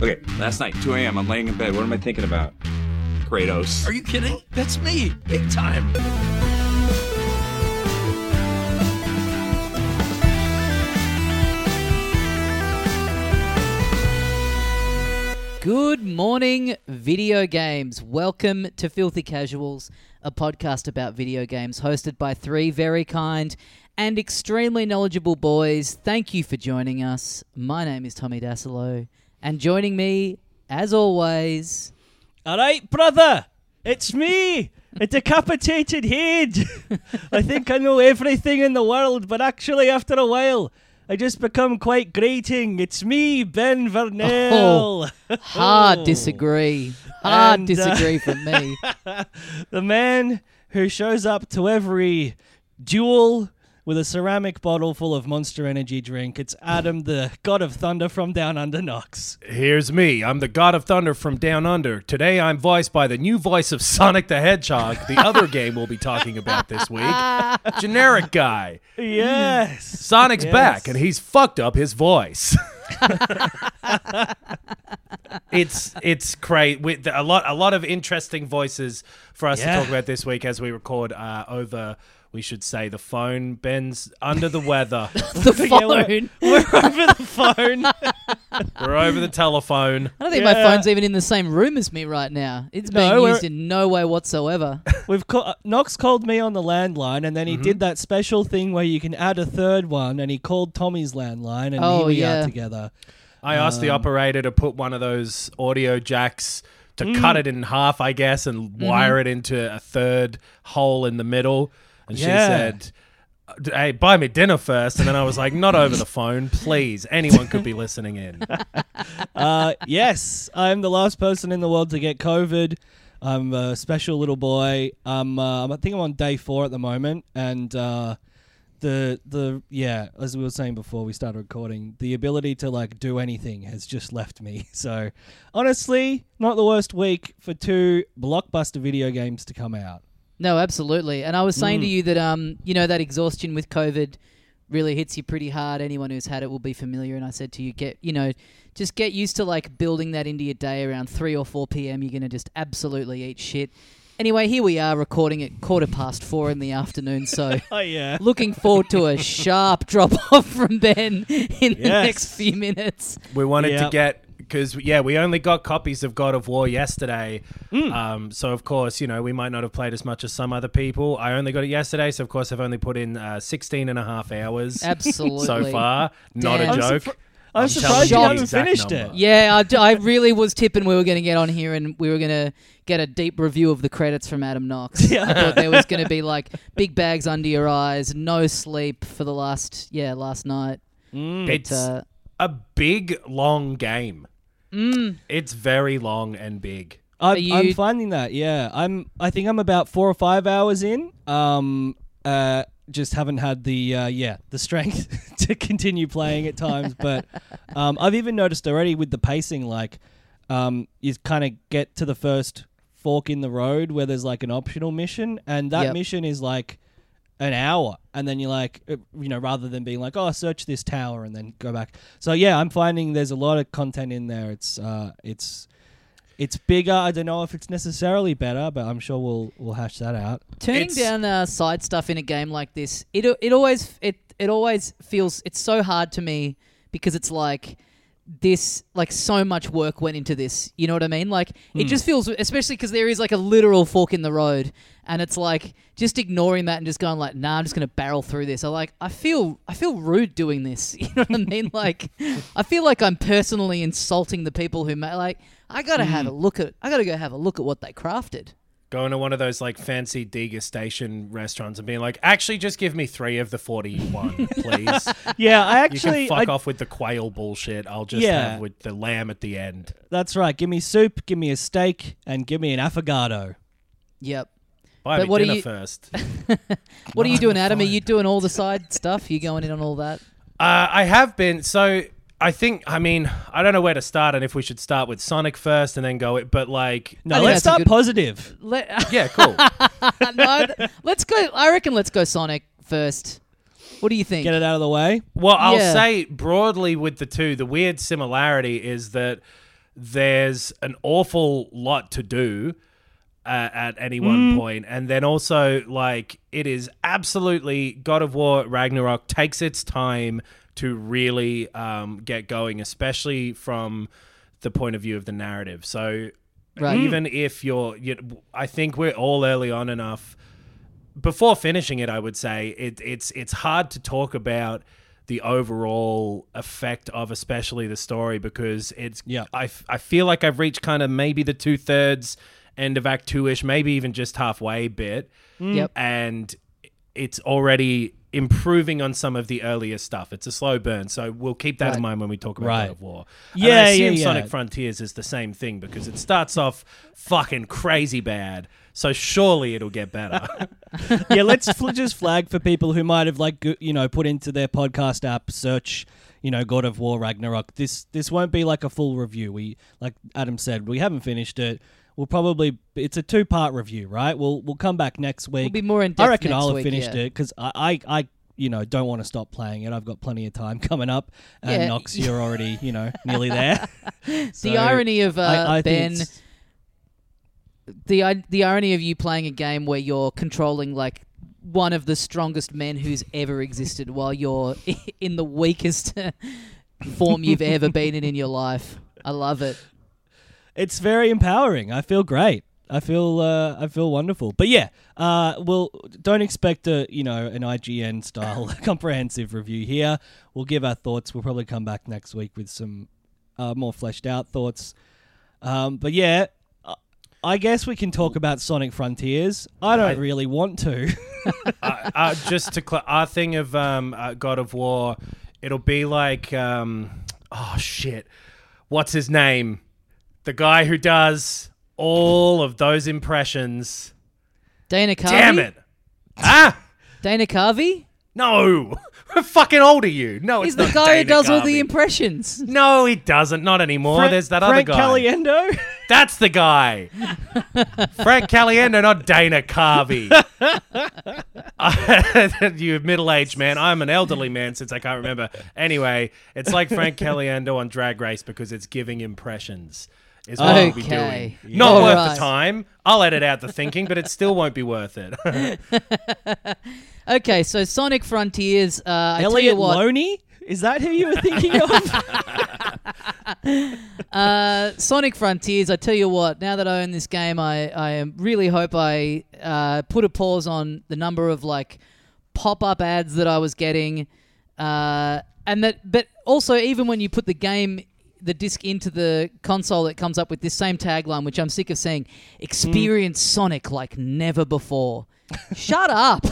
Okay, last night, 2 a.m. I'm laying in bed. What am I thinking about? Kratos. Are you kidding? That's me, big time. Good morning, video games. Welcome to Filthy Casuals, a podcast about video games hosted by three very kind and extremely knowledgeable boys. Thank you for joining us. My name is Tommy Dassalo, and joining me, as always, All right, brother, it's me, a decapitated head. I think I know everything in the world, but actually, after a while, I just become quite grating. It's me, Ben Vernel. hard disagree. Hard And, uh, disagree from me. the man who shows up to every duel with a ceramic bottle full of Monster Energy drink. It's Adam, the God of Thunder from Down Under Knox. Here's me. I'm the God of Thunder from Down Under. Today I'm voiced by the new voice of Sonic the Hedgehog, the other game we'll be talking about this week. Generic guy. Yes. Sonic's Yes. back and he's fucked up his voice. it's it's great with a lot a lot of interesting voices for us Yeah. to talk about this week as we record uh, over we should say the phone Ben's under the weather. The Yeah, we're- phone. We're over the phone. We're over the telephone. I don't think my phone's even in the same room as me right now. It's being we're- used in no way whatsoever. We've ca- uh, Knox called me on the landline, and then he did that special thing where you can add a third one, and he called Tommy's landline, and Oh, here we yeah. are together. I asked Um, the operator to put one of those audio jacks to Mm. cut it in half, I guess, and Mm-hmm. wire it into a third hole in the middle. And she Yeah. said, "Hey, buy me dinner first. And then I was like, "Not over the phone, please. Anyone could be listening in." Uh, yes, I'm the last person in the world to get COVID. I'm a special little boy. Um, uh, I think I'm on day four at the moment, and uh, the the yeah, as we were saying before we started recording, the ability to like do anything has just left me. So honestly, not the worst week for two blockbuster video games to come out. No, absolutely. And I was saying to Mm. you that um, you know, that exhaustion with COVID really hits you pretty hard. Anyone who's had it will be familiar. And I said to you, get you know, just get used to like building that into your day around three or four PM. You're gonna just absolutely eat shit. Anyway, here we are recording at quarter past four in the afternoon. So Oh yeah. looking forward to a sharp drop off from Ben in the Yes. next few minutes. We wanted to Yep. get because yeah, we only got copies of God of War yesterday. Hmm. Um, so of course, you know, we might not have played as much as some other people. I only got it yesterday, so of course I've only put in uh, 16 and a half hours Absolutely. so far. Not Damn. a I'm joke. surpri- I'm, I'm surprised you haven't finished number. it. Yeah, I, d- I really was tipping we were going to get on here and we were going to get a deep review of the credits from Adam Knox. I thought there was going to be like big bags under your eyes, no sleep for the last yeah last night. It's Uh, a big, long game. Mm, It's very long and big. I'm, you- I'm finding that. Yeah, I'm. I think I'm about four or five hours in. Um, uh, just haven't had the uh, yeah the strength to continue playing at times. But um, I've even noticed already with the pacing, like um, you kind of get to the first fork in the road where there's like an optional mission, and that Yep. mission is like an hour. And then you're like uh, you know rather than being like oh search this tower and then go back. So yeah i'm finding there's a lot of content in there. It's uh it's it's bigger. I don't know if it's necessarily better but i'm sure we'll we'll hash that out. Turning It's- down uh, side stuff in a game like this, it it always it it always feels it's so hard to me because it's like this like so much work went into this you know what i mean? Like it hmm. just feels especially because there is like a literal fork in the road and it's like just ignoring that and just going like nah i'm just gonna barrel through this. I like i feel i feel rude doing this you know what i mean? Like i feel like i'm personally insulting the people who ma- like i gotta have hmm. a look at i gotta go have a look at what they crafted Going to one of those like fancy degustation restaurants and being like, actually, just give me three of the 41, please. Yeah, I you actually. can fuck I- off with the quail bullshit. I'll just Yeah. have with the lamb at the end. That's right. Give me soup, give me a steak, and give me an affogato. Yep. Buy But me what do dinner you- first. What are you doing, to Adam? Are you doing all the side stuff? You going in on all that? Uh, I have been. So I think, I mean, I don't know where to start and if we should start with Sonic first and then go it, but like, No, think let's start good- positive. Let, yeah, cool. no, th- let's go. I reckon let's go Sonic first. What do you think? Get it out of the way. Well, I'll Yeah. say broadly with the two, the weird similarity is that there's an awful lot to do uh, at any one point, and then also like it is absolutely God of War Ragnarok takes its time to really um, get going, especially from the point of view of the narrative. So Right. even if you're, you, I think we're all early on enough before finishing it, I would say it, it's it's hard to talk about the overall effect of especially the story because it's Yeah. I, f- I feel like I've reached kind of maybe the two thirds end of Act Two ish, maybe even just halfway bit, Yep. and it's already improving on some of the earlier stuff. It's a slow burn, so we'll keep that Right. in mind when we talk about Right. God of War. And Yeah, I yeah, assume yeah. Sonic Frontiers is the same thing because it starts off fucking crazy bad. So surely it'll get better. yeah, let's fl- just flag for people who might have like you know put into their podcast app search you know God of War Ragnarok. This this won't be like a full review. We like Adam said, we haven't finished it. We'll probably it's a two part review, right? We'll we'll come back next week. We'll be more in I depth reckon next I'll have finished yeah. it because I, I I you know don't want to stop playing it. I've got plenty of time coming up, and Yeah. Knox, you're already you know nearly there. the irony of uh, I, I Ben, the the irony of you playing a game where you're controlling like one of the strongest men who's ever existed, while you're in the weakest form you've ever been in in your life. I love it. It's very empowering. I feel great. I feel uh, I feel wonderful. But yeah, uh, well, don't expect a you know an IGN style comprehensive review here. We'll give our thoughts. We'll probably come back next week with some uh, more fleshed out thoughts. Um, but yeah, I guess we can talk about Sonic Frontiers. I don't I- really want to. uh, uh, just to cl- our thing of um, uh, God of War, it'll be like um, oh shit, what's his name? The guy who does all of those impressions. Dana Carvey. Damn it! Ah, Dana Carvey. no! How fucking old are you? No, He's it's the not guy who Dana does all the Carvey. impressions. No, he doesn't. Not anymore. Frank- There's that Frank other guy. Caliendo. That's the guy. Frank Caliendo, not Dana Carvey. you middle-aged man. I'm an elderly man since I can't remember. Anyway, it's like Frank Caliendo on Drag Race because it's giving impressions. Is what we'll be Okay. doing. Not All worth right. the time. I'll edit out the thinking, but it still won't be worth it. Okay, so Sonic Frontiers. Uh, I tell Elliot you what, Loney. Is that who you were thinking of? Uh, Sonic Frontiers. I tell you what. Now that I own this game, I I am- really hope I uh, put a pause on the number of like pop up ads that I was getting, uh, and that. But also, even when you put the game. The disc into the console, it comes up with this same tagline, which I'm sick of saying: "Experience hmm. Sonic like never before." Shut up!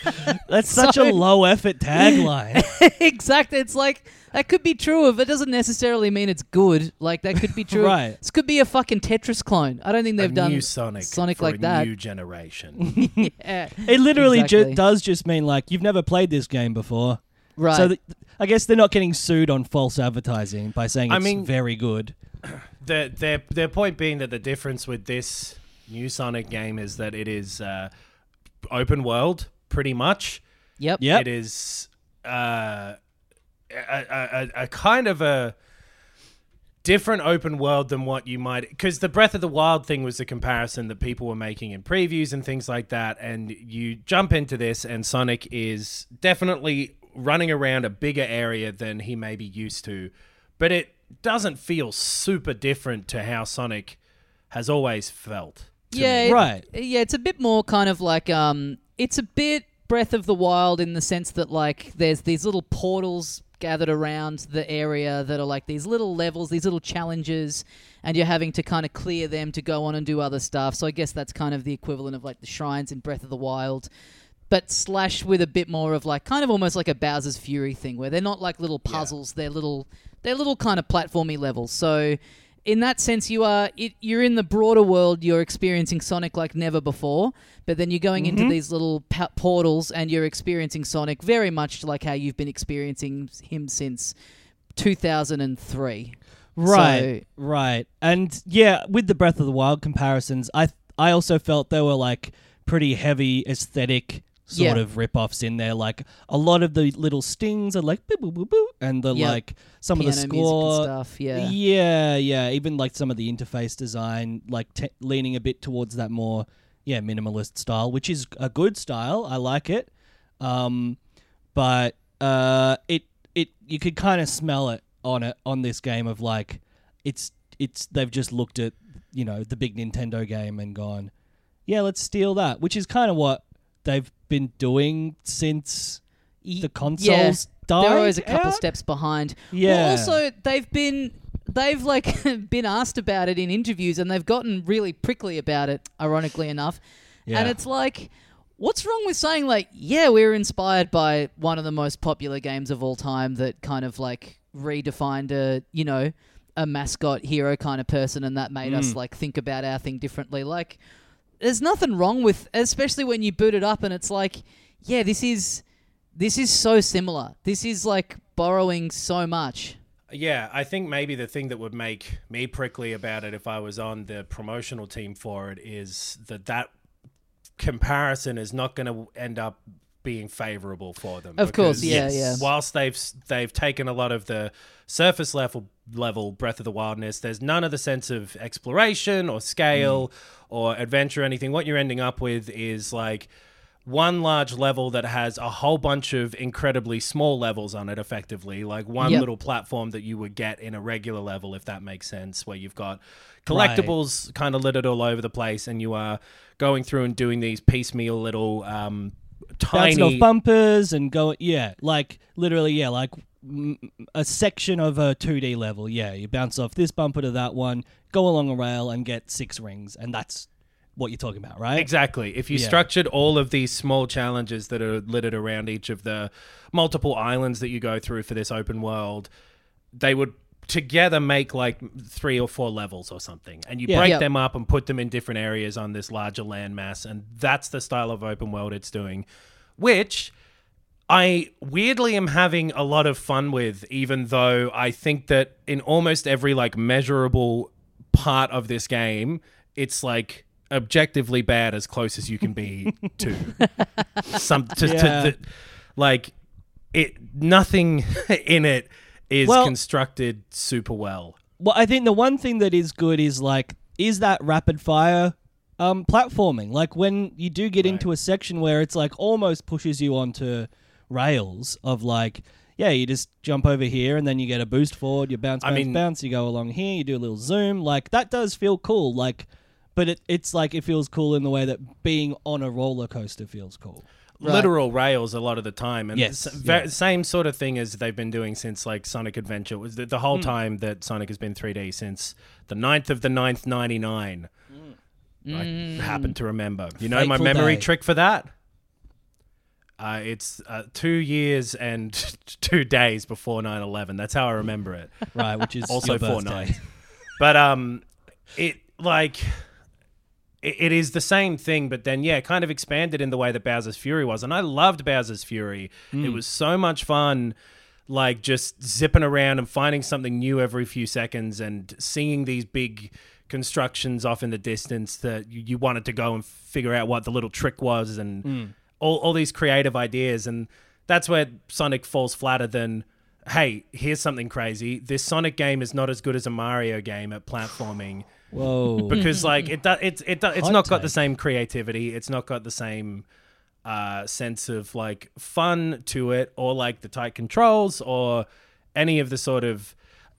That's such So- a low effort tagline. exactly. It's like that could be true. If it doesn't necessarily mean it's good, like that could be true. Right. This could be a fucking Tetris clone. I don't think they've a done new Sonic, Sonic for like a that. New generation. yeah. It literally ju- does just mean like you've never played this game before. Right. So th- I guess they're not getting sued on false advertising by saying I it's mean- very good. the, their their point being that the difference with this new Sonic game is that it is uh, open world, pretty much. yep. Yep. It is uh, a, a, a, a kind of a different open world than what you might because the Breath of the Wild thing was the comparison that people were making in previews and things like that and you jump into this and Sonic is definitely running around a bigger area than he may be used to but it doesn't feel super different to how Sonic has always felt to Yeah. me. it- Right. yeah. It's a bit more kind of like um. It's a bit Breath of the Wild in the sense that like there's these little portals gathered around the area that are like these little levels, these little challenges, and you're having to kind of clear them to go on and do other stuff. So I guess that's kind of the equivalent of like the shrines in Breath of the Wild. But slash with a bit more of like kind of almost like a Bowser's Fury thing, where they're not like little puzzles; they're little, they're little kind of platformy levels. So in that sense, you are it, you're in the broader world. You're experiencing Sonic like never before, but then you're going Mm-hmm. into these little pa- portals and you're experiencing Sonic very much like how you've been experiencing him since 2003. Right, So- right, and yeah, with the Breath of the Wild comparisons, I I also felt there were like pretty heavy aesthetic sort Yeah. of rip-offs in there. Like a lot of the little stings are like boo boo boo boo, and the Yep. like some of the Piano score stuff. Yeah. yeah, yeah. Even like some of the interface design, like te- leaning a bit towards that more, yeah, minimalist style, which is a good style. I like it. Um, but uh, it it you could kind of smell it on it on this game of like it's it's they've just looked at you know the big Nintendo game and gone, yeah, let's steal that, which is kind of what they've been doing since the consoles yeah. died. They're always a couple out? steps behind. Yeah. Well, also they've been they've like been asked about it in interviews and they've gotten really prickly about it. Ironically enough, Yeah. and it's like. What's wrong with saying like, yeah, we were inspired by one of the most popular games of all time that kind of like redefined a, you know, a mascot hero kind of person and that made us mm. like think about our thing differently. Like there's nothing wrong with especially when you boot it up and it's like, yeah, this is this is so similar. This is like borrowing so much. Yeah, I think maybe the thing that would make me prickly about it if I was on the promotional team for it is that that comparison is not going to end up being favorable for them. Of course, because yeah, yeah. Whilst they've they've taken a lot of the surface level level Breath of the Wildness, there's none of the sense of exploration or scale or adventure or anything. What you're ending up with is like one large level that has a whole bunch of incredibly small levels on it effectively like one Yep. little platform that you would get in a regular level if that makes sense where you've got collectibles kind of littered all over the place and you are going through and doing these piecemeal little um bouncing tiny off bumpers and go yeah like literally yeah like a section of a 2d level yeah you bounce off this bumper to that one go along a rail and get six rings and that's what you're talking about right Exactly. If you Yeah. structured all of these small challenges that are littered around each of the multiple islands that you go through for this open world, they would together make like three or four levels or something. And you Yeah. break Yep. them up and put them in different areas on this larger landmass. And that's the style of open world it's doing, which I weirdly am having a lot of fun with, even though I think that in almost every like measurable part of this game, it's like objectively bad as close as you can be to some to, to the, like it nothing in it is Well- constructed super well. well i think the one thing that is good is like is that rapid fire um platforming like when you do get into a section where it's like almost pushes you onto rails of like yeah, you just jump over here and then you get a boost forward, you bounce, I mean- bounce, you go along here, you do a little zoom. Like that does feel cool. Like but it, it's like it feels cool in the way that being on a roller coaster feels cool. Literal rails a lot of the time. And Yes, yeah. same sort of thing as they've been doing since like sonic adventure. Was the, the whole time that sonic has been 3d since the 9th of the 9th 99 i happen to remember. You know my memory day. trick for that? Uh, it's uh, two years and two days before 9-11 that's how i remember it. Right, which is also nine. But um, it like it, it is the same thing, but then yeah, kind of expanded in the way that Bowser's Fury was, and I loved Bowser's Fury. It mm. was so much fun. Like just zipping around and finding something new every few seconds, and seeing these big constructions off in the distance that you, you wanted to go and figure out what the little trick was, and mm. all, all these creative ideas. And that's where Sonic falls flatter than hey, here's something crazy. This Sonic game is not as good as a Mario game at platforming Whoa. because like it does it's it do, it's Hot not got the same creativity. It's not got the same uh, sense of like fun to it or like the tight controls or any of the sort of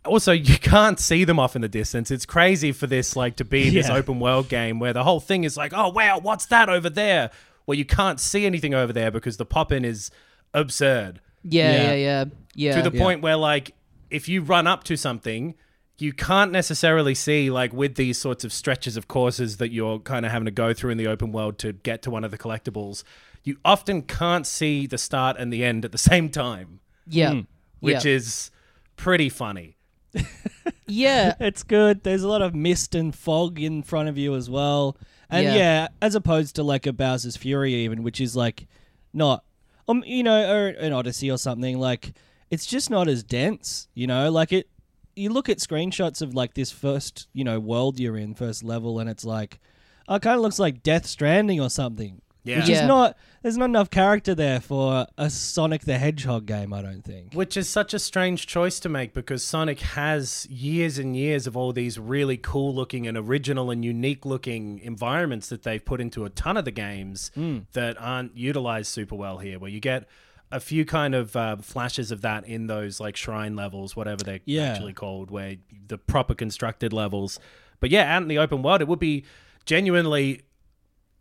also you can't see them off in the distance it's crazy for this like to be this Yeah. open world game where the whole thing is like oh wow what's that over there well you can't see anything over there because the pop in is absurd Yeah, Yeah. yeah, yeah, yeah. to the point where like if you run up to something you can't necessarily see like with these sorts of stretches of courses that you're kind of having to go through in the open world to get to one of the collectibles you often can't see the start and the end at the same time yeah, which yeah. is pretty funny yeah, It's good. There's a lot of mist and fog in front of you as well. And Yeah. yeah, as opposed to like a Bowser's Fury, even, which is like not, um, you know, or an Odyssey or something. Like it's just not as dense. You know, like it. You look at screenshots of like this first, you know, world you're in, first level, and it's like, oh, it kind of looks like Death Stranding or something. Yeah. Which Yeah. is not. There's not enough character there for a Sonic the Hedgehog game. I don't think. Which is such a strange choice to make because Sonic has years and years of all these really cool looking and original and unique looking environments that they've put into a ton of the games hmm. that aren't utilized super well here, where you get a few kind of uh, flashes of that in those like shrine levels, whatever they're Yeah. actually called, where the proper constructed levels. But yeah, out in the open world, it would be genuinely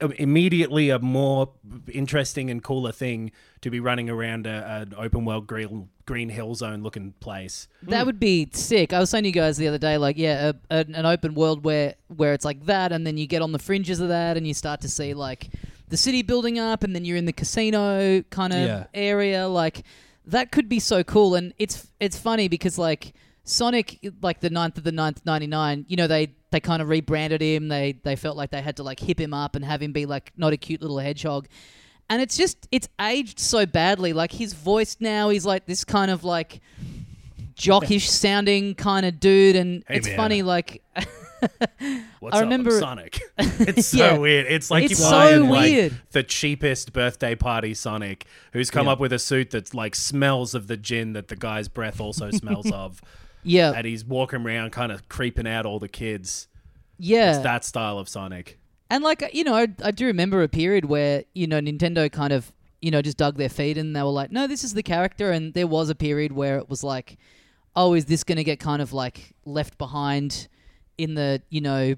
um, immediately a more interesting and cooler thing to be running around a, an open world green green hill zone looking place. That would be sick. I was saying to you guys the other day, like, yeah, a, an, an open world where where it's like that, and then you get on the fringes of that, and you start to see like the city building up, and then you're in the casino kind of Yeah. area. Like, that could be so cool. And it's it's funny because like Sonic, like the 9th of the 9th, ninety nine. You know, they they kind of rebranded him. They they felt like they had to like hip him up and have him be like not a cute little hedgehog. And it's just it's aged so badly. Like his voice now, he's like this kind of like jockish sounding kind of dude, and Hey, it's man. funny. Like What's I up, I'm remember- Sonic. it's so Yeah. weird. It's like It's you so find like weird. the cheapest birthday party Sonic who's come Yeah. up with a suit that like smells of the gin that the guy's breath also smells of. yeah, And he's walking around kind of creeping out all the kids. yeah, It's that style of Sonic. And like you know, I, I do remember a period where you know Nintendo kind of you know just dug their feet and they were like, no, this is the character. And there was a period where it was like, oh, is this going to get kind of like left behind in the you know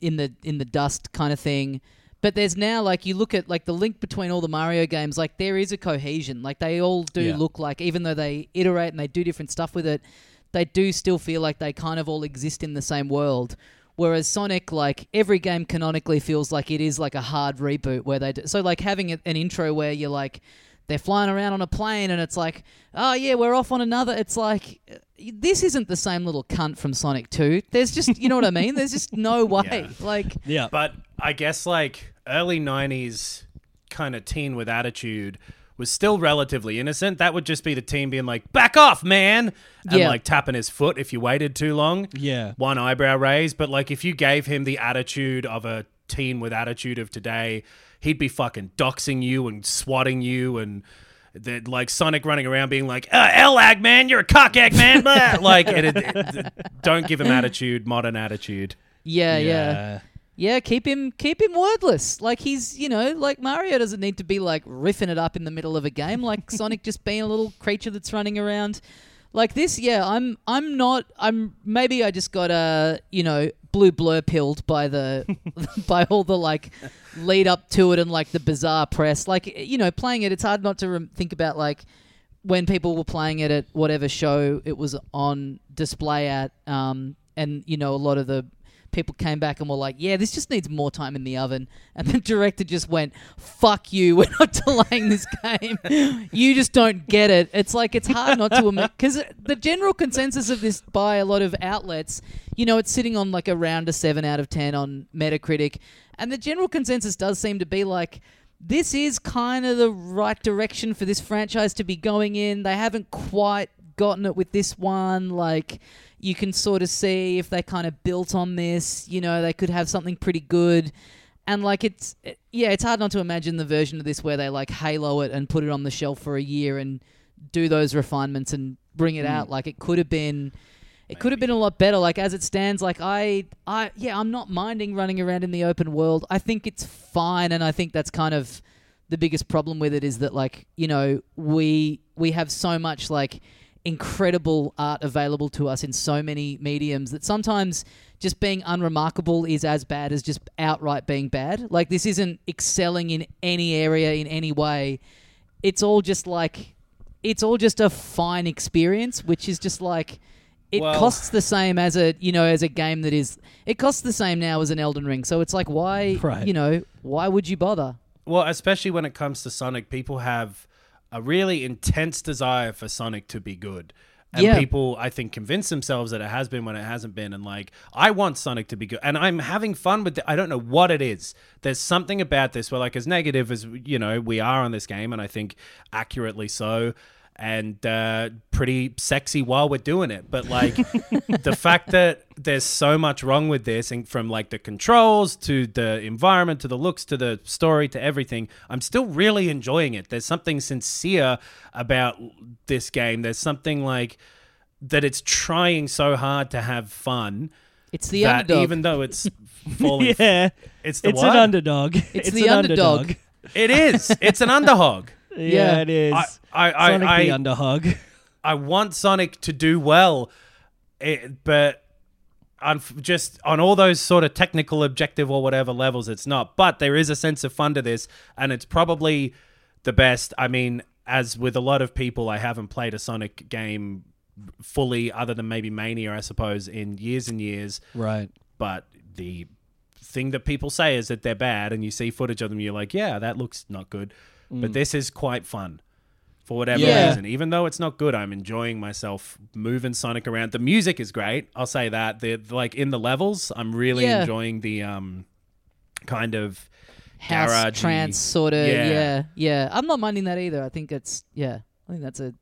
in the in the dust kind of thing? But there's now like you look at like the link between all the Mario games, like there is a cohesion. Like they all do Yeah. look like even though they iterate and they do different stuff with it, they do still feel like they kind of all exist in the same world. Whereas Sonic, like every game canonically feels like it is like a hard reboot where they do. So like having an intro where you're like they're flying around on a plane and it's like, oh yeah, we're off on another. It's like this isn't the same little cunt from Sonic Two. There's just you know what I mean. There's just no way. Like Yeah. But I guess like early 90s kind of teen with attitude was still relatively innocent. That would just be the team being like, back off, man. And Yeah. like tapping his foot if you waited too long. Yeah. One eyebrow raised. But like if you gave him the attitude of a teen with attitude of today, he'd be fucking doxing you and swatting you and. The, like Sonic running around being like, uh, "Elag man, you're a cock egg man." like, it, it- it- don't give him attitude, modern attitude. yeah, yeah. Yeah, keep him keep him wordless. Like he's, you know, like Mario doesn't need to be like riffing it up in the middle of a game. Like Sonic just being a little creature that's running around. Like this, yeah, I'm I'm not I'm maybe I just got a, you know, blue blur pilled by the by all the like lead up to it and like the bizarre press. Like you know, playing it it's hard not to rem- think about like when people were playing it at whatever show it was on display at, um, and you know a lot of the people came back and were like, "Yeah, this just needs more time in the oven," and the director just went, "Fuck you, we're not delaying this game. you just don't get it." It's like it's hard not to because the general consensus of this by a lot of outlets, you know, it's sitting on like around a seven out of ten on Metacritic, and the general consensus does seem to be like this is kind of the right direction for this franchise to be going in. They haven't quite gotten it with this one. Like, you can sort of see if they kind of built on this, you know, they could have something pretty good. And, like, it's, it- yeah, it's hard not to imagine the version of this where they, like, halo it and put it on the shelf for a year and do those refinements and bring it mm. out. Like, it could have been. It could have been a lot better. Like as it stands, like I, I, yeah, I'm not minding running around in the open world. I think it's fine, and I think that's kind of the biggest problem with it is that like you know we we have so much like incredible art available to us in so many mediums that sometimes just being unremarkable is as bad as just outright being bad. Like this isn't excelling in any area in any way. It's all just like it's all just a fine experience, which is just like it Well- costs the same as a you know as a game that is it costs the same now as an Elden Ring. So it's like why Right. you know why would you bother? Well, especially when it comes to Sonic, people have a really intense desire for Sonic to be good. And Yeah. people, I think, convince themselves that it has been when it hasn't been. And like, I want Sonic to be good. And I'm having fun with it. I don't know what it is. There's something about this where, like, as negative as, you know, we are on this game, and I think accurately so, and uh, pretty sexy while we're doing it. But like, the fact that there's so much wrong with this, and from like the controls to the environment to the looks to the story to everything, I'm still really enjoying it. There's something sincere about this game. There's something like that it's trying so hard to have fun It's the that underdog. even though it's falling, yeah, it's the it's what? an underdog. It's an the underdog. It is. It's an underhog. Yeah, Yeah. it is. I, I, Sonic I, the I, underdog. I want Sonic to do well, it, but on just on all those sort of technical, objective, or whatever levels, it's not. But there is a sense of fun to this, and it's probably the best. I mean, as with a lot of people, I haven't played a Sonic game fully, other than maybe Mania, I suppose, in years and years. Right. But the thing that people say is that they're bad, and you see footage of them, you're like, yeah, that looks not good. But this is quite fun for whatever Yeah. reason. Even though it's not good, I'm enjoying myself moving Sonic around. The music is great. I'll say that. The like in the levels, I'm really Yeah. enjoying the um kind of house garage-y. trance sort of Yeah. yeah. yeah i'm not minding that either i think it's yeah i think that's a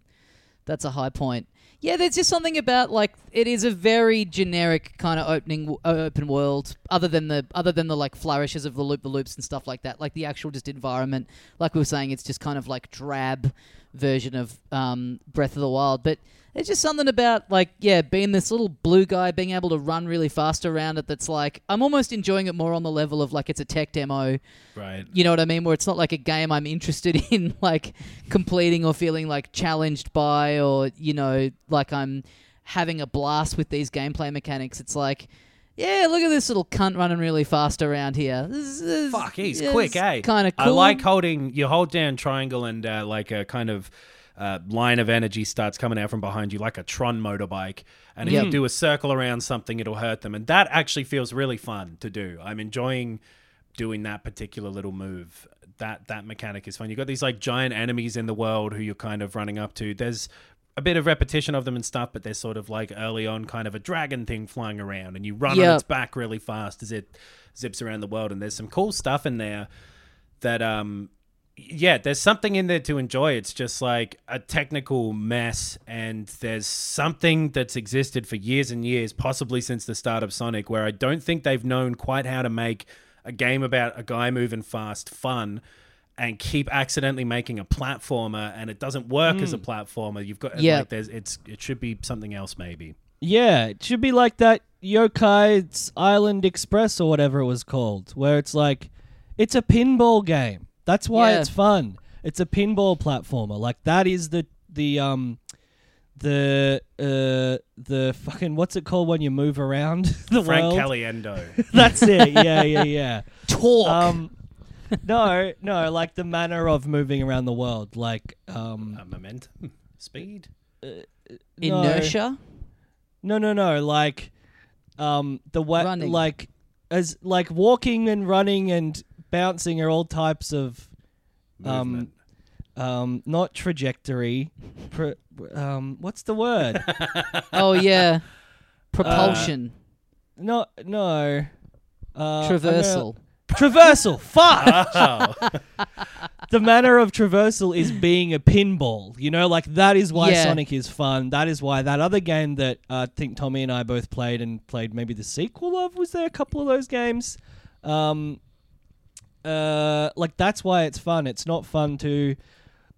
that's a high point yeah there's just something about like it is a very generic kind of opening uh, open world other than the other than the like flourishes of the loop the loops and stuff like that. Like the actual just environment like we were saying it's just kind of like drab version of um, breath of the wild. But it's just something about like yeah being this little blue guy being able to run really fast around it that's like i'm almost enjoying it more on the level of like it's a tech demo right. you know what I mean? Where it's not like a game I'm interested in, like completing or feeling like challenged by, or you know, like I'm having a blast with these gameplay mechanics. It's like, yeah, look at this little cunt running really fast around here. This is- Fuck, he's quick, eh? Kind of cool. I like holding. You hold down triangle and uh, like a kind of. Uh, line of energy starts coming out from behind you like a Tron motorbike, and if Yep. you do a circle around something, it'll hurt them, and that actually feels really fun to do. I'm enjoying doing that particular little move. That that mechanic is fun. You've got these like giant enemies in the world who you're kind of running up to. There's a bit of repetition of them and stuff, but there's sort of like early on kind of a dragon thing flying around, and you run on its back really fast as it zips around the world. And there's some cool stuff in there that um yeah, there's something in there to enjoy. It's just like a technical mess, and there's something that's existed for years and years, possibly since the start of Sonic, where I don't think they've known quite how to make a game about a guy moving fast fun and keep accidentally making a platformer and it doesn't work as a hmm. platformer. You've got Yeah. like there's it's it should be something else maybe. Yeah, it should be like that Yoku's Island Express or whatever it was called, where it's like it's a pinball game. That's why Yeah. it's fun. It's a pinball platformer. Like that is the the um the uh the fucking what's it called when you move around the Frank world? Caliendo. That's it. Yeah, yeah, yeah. talk. Um no, no, like the manner of moving around the world, like um uh, momentum, speed. no. Inertia. No, no, no. Like, um, the way, Running. like, as like walking and running and bouncing are all types of, um, um, not trajectory. Pro, um, what's the word? Oh yeah. Propulsion. no, no. Uh, I'm gonna- Traversal. Traversal. Fuck. Oh. the manner of traversal is being a pinball. You know, like that is why Yeah. Sonic is fun. That is why that other game that uh, I think Tommy and I both played and played maybe the sequel of was there a couple of those games. Um, uh, like that's why it's fun. It's not fun to,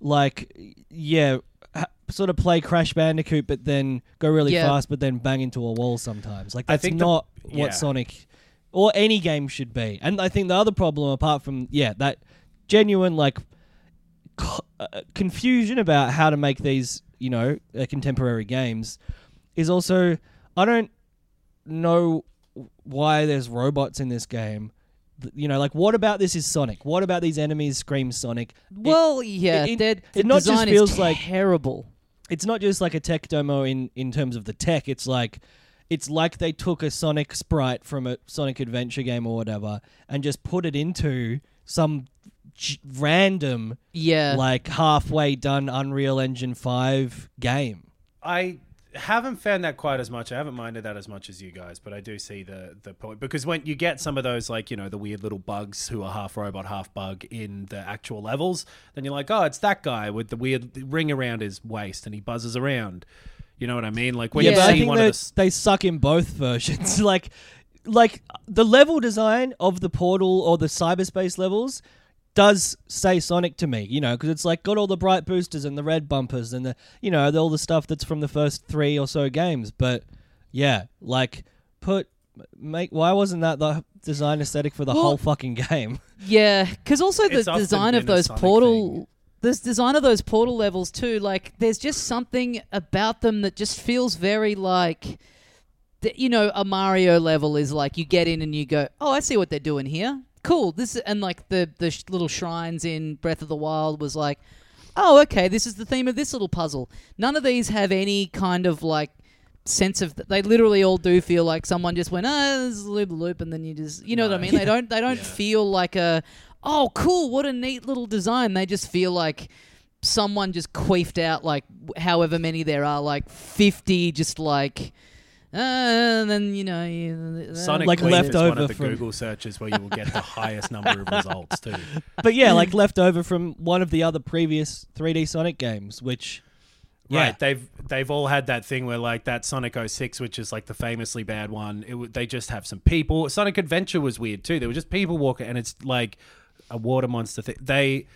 like, yeah, ha- sort of play Crash Bandicoot, but then go really Yeah. fast, but then bang into a wall sometimes. Like I that's think the- not yeah. what Sonic or any game should be. And I think the other problem, apart from yeah, that genuine like co- uh, confusion about how to make these, you know, uh, contemporary games, is also I don't know why there's robots in this game you know, like what about this is Sonic? What about these enemies scream Sonic? It- Well, yeah, it- that it the not just design feels is like- terrible. it's not just like a tech demo in in terms of the tech. It's like it's like they took a Sonic sprite from a Sonic Adventure game or whatever and just put it into some j- random Yeah, like halfway done Unreal Engine 5 game. I haven't found that quite as much. I haven't minded that as much as you guys, but I do see the the point because when you get some of those like you know the weird little bugs who are half robot, half bug in the actual levels, then you're like, oh, it's that guy with the weird ring around his waist and he buzzes around. You know what I mean? Like when yeah, you I see think one of the they suck in both versions. like, like the level design of the portal or the cyberspace levels does say Sonic to me. You know, because it's like got all the bright boosters and the red bumpers and the you know all the stuff that's from the first three or so games. But yeah, like put make why wasn't that the design aesthetic for the Well- whole fucking game? Yeah, because also the It's design of those portal, thing. this design of those portal levels too. Like, there's just something about them that just feels very like, the, you know, a Mario level is like you get in and you go, oh, I see what they're doing here. Cool. This and like the the sh- little shrines in Breath of the Wild was like, oh, okay, this is the theme of this little puzzle. None of these have any kind of like sense of they literally all do feel like someone just went ah this is a loop loop and then you just you know what I mean they don't they don't feel like a oh cool what a neat little design they just feel like someone just queefed out like however many there are like 50 just like uh, and then you know you, uh, Sonic like Queen left is one over of the from- Google searches where you will get the highest number of results too. but yeah, like left over from one of the other previous 3D Sonic games, which yeah, Right, they've they've all had that thing where like that Sonic 06, which is like the famously bad one. It w- they just have some people. Sonic Adventure was weird too. There were just people walking, and it's like a water monster thing. They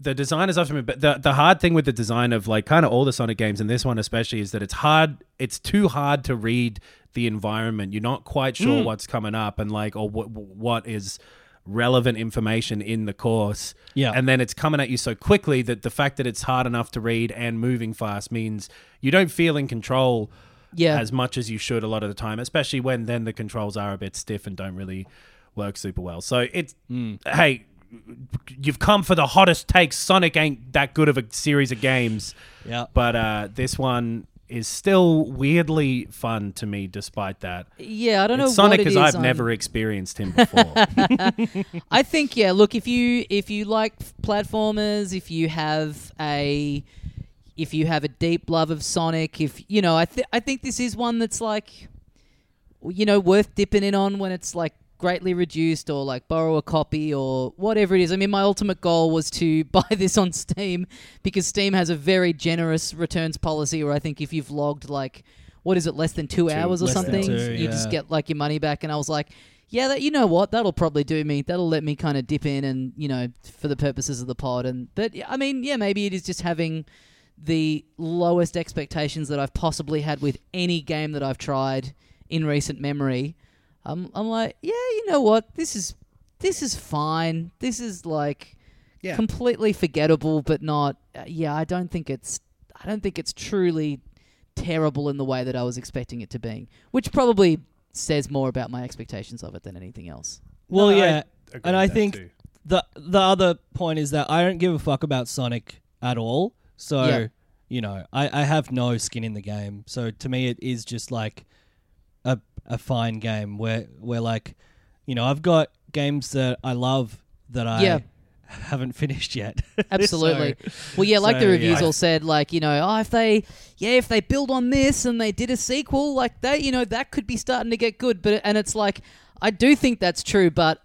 the designers often, but the the hard thing with the design of like kind of all the Sonic games and this one especially is that it's hard. It's too hard to read the environment. You're not quite sure hmm. what's coming up and like or what what is relevant information in the course. Yeah. And then it's coming at you so quickly that the fact that it's hard enough to read and moving fast means you don't feel in control yeah as much as you should a lot of the time, especially when then the controls are a bit stiff and don't really work super well. So it's hmm. hey, you've come for the hottest takes. Sonic ain't that good of a series of games, yeah. but uh, this one is still weirdly fun to me despite that. yeah I don't know It's Sonic what because is I've on- never experienced him before. I think yeah. Look, if you if you like platformers, if you have a if you have a deep love of Sonic, if you know, I th- I think this is one that's like, you know, worth dipping in on when it's like greatly reduced or like borrow a copy or whatever it is. I mean, my ultimate goal was to buy this on Steam because Steam has a very generous returns policy where I think if you've logged like what is it less than two, hours or something, two, you just get like your money back. And I was like, yeah, that you know what, that'll probably do me. That'll let me kind of dip in and you know for the purposes of the pod. And but I mean, yeah, maybe it is just having the lowest expectations that I've possibly had with any game that I've tried in recent memory. I'm I'm like, yeah, you know what, this is this is fine. This is like Yeah. completely forgettable, but not. Uh, yeah, I don't think it's. I don't think it's truly terrible in the way that I was expecting it to be, which probably says more about my expectations of it than anything else. Well, No, yeah, agree and I think too. the the other point is that I don't give a fuck about Sonic at all. So Yeah. you know, I, I have no skin in the game. So to me, it is just like a a fine game where where like you know I've got games that I love that I Yeah. haven't finished yet. Absolutely. So- well, yeah, like the reviews yeah. all said, like you know, oh, if they, yeah, if they build on this and they did a sequel, like that, you know, that could be starting to get good. But and it's like, I do think that's true, but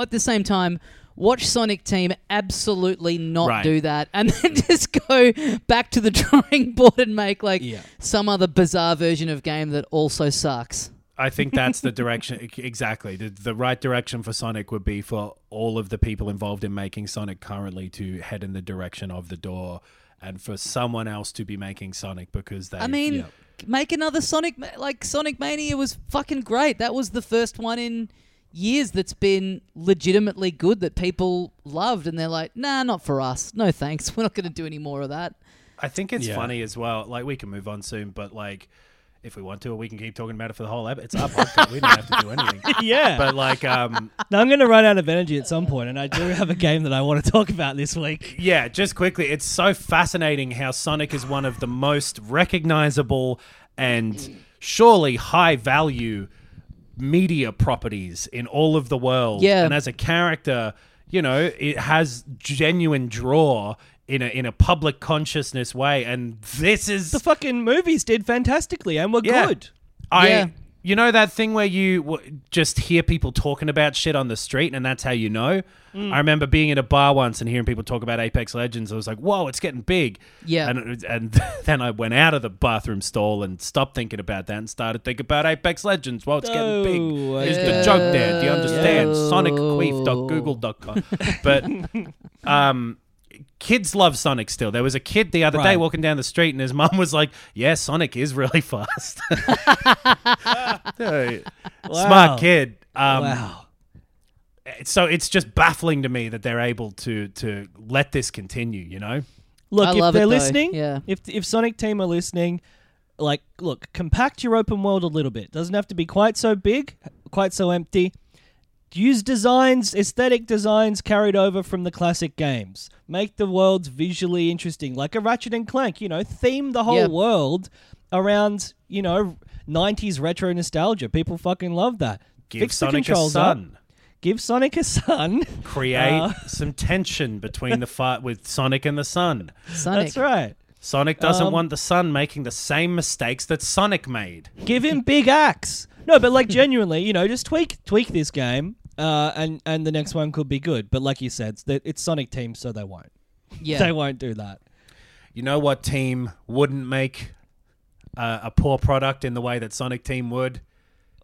at the same time. Watch Sonic Team absolutely not Right. do that, and then just go back to the drawing board and make like Yeah. some other bizarre version of game that also sucks. I think that's the direction exactly. The, the right direction for Sonic would be for all of the people involved in making Sonic currently to head in the direction of the door and for someone else to be making Sonic because they I mean, yeah. make another Sonic like Sonic Mania was fucking great. That was the first one in years that's been legitimately good that people loved and they're like, "Nah, not for us. No thanks. We're not going to do any more of that." I think it's Yeah. funny as well. Like we can move on soon, but like if we want to, or we can keep talking about it for the whole episode. It's our podcast. we don't have to do anything. yeah. But like, um, now I'm going to run out of energy at some point, and I do have a game that I want to talk about this week. yeah, just quickly, it's so fascinating how Sonic is one of the most recognizable and surely high value media properties in all of the world. Yeah. And as a character, you know, it has genuine draw in a in a public consciousness way. And this is The fucking movies did fantastically and were Yeah. good. I Yeah. you know that thing where you w- just hear people talking about shit on the street and that's how you know. Mm. I remember being in a bar once and hearing people talk about Apex Legends. I was like, "Whoa, it's getting big!" Yeah. and and then I went out of the bathroom stall and stopped thinking about that and started thinking about Apex Legends. Well, it's getting big. Oh, Is yeah. the joke there? Do you understand? Yeah. SonicQueef.google.com. But um, kids love Sonic still. There was a kid the other day walking down the street, and his mum was like, "Yeah, Sonic is really fast." Wow. Smart kid. Um, wow. So it's just baffling to me that they're able to to let this continue. You know. Look, I if love they're it, listening, Yeah. if if Sonic Team are listening, like, look, compact your open world a little bit. Doesn't have to be quite so big, quite so empty. Use designs, aesthetic designs carried over from the classic games. Make the worlds visually interesting, like a Ratchet and Clank. You know, theme the whole Yep. world around you know '90s retro nostalgia. People fucking love that. Give Fix the Sonic a controls up. Give Sonic a son. Create Uh. some tension between the fight with Sonic and the Sun. Sonic. That's right. Sonic doesn't Um, want the Sun making the same mistakes that Sonic made. Give him big axe. No, but like genuinely, you know, just tweak tweak this game, uh, and and the next one could be good. But like you said, it's, the- it's Sonic Team, so they won't. Yeah. They won't do that. You know what team wouldn't make uh, a poor product in the way that Sonic Team would?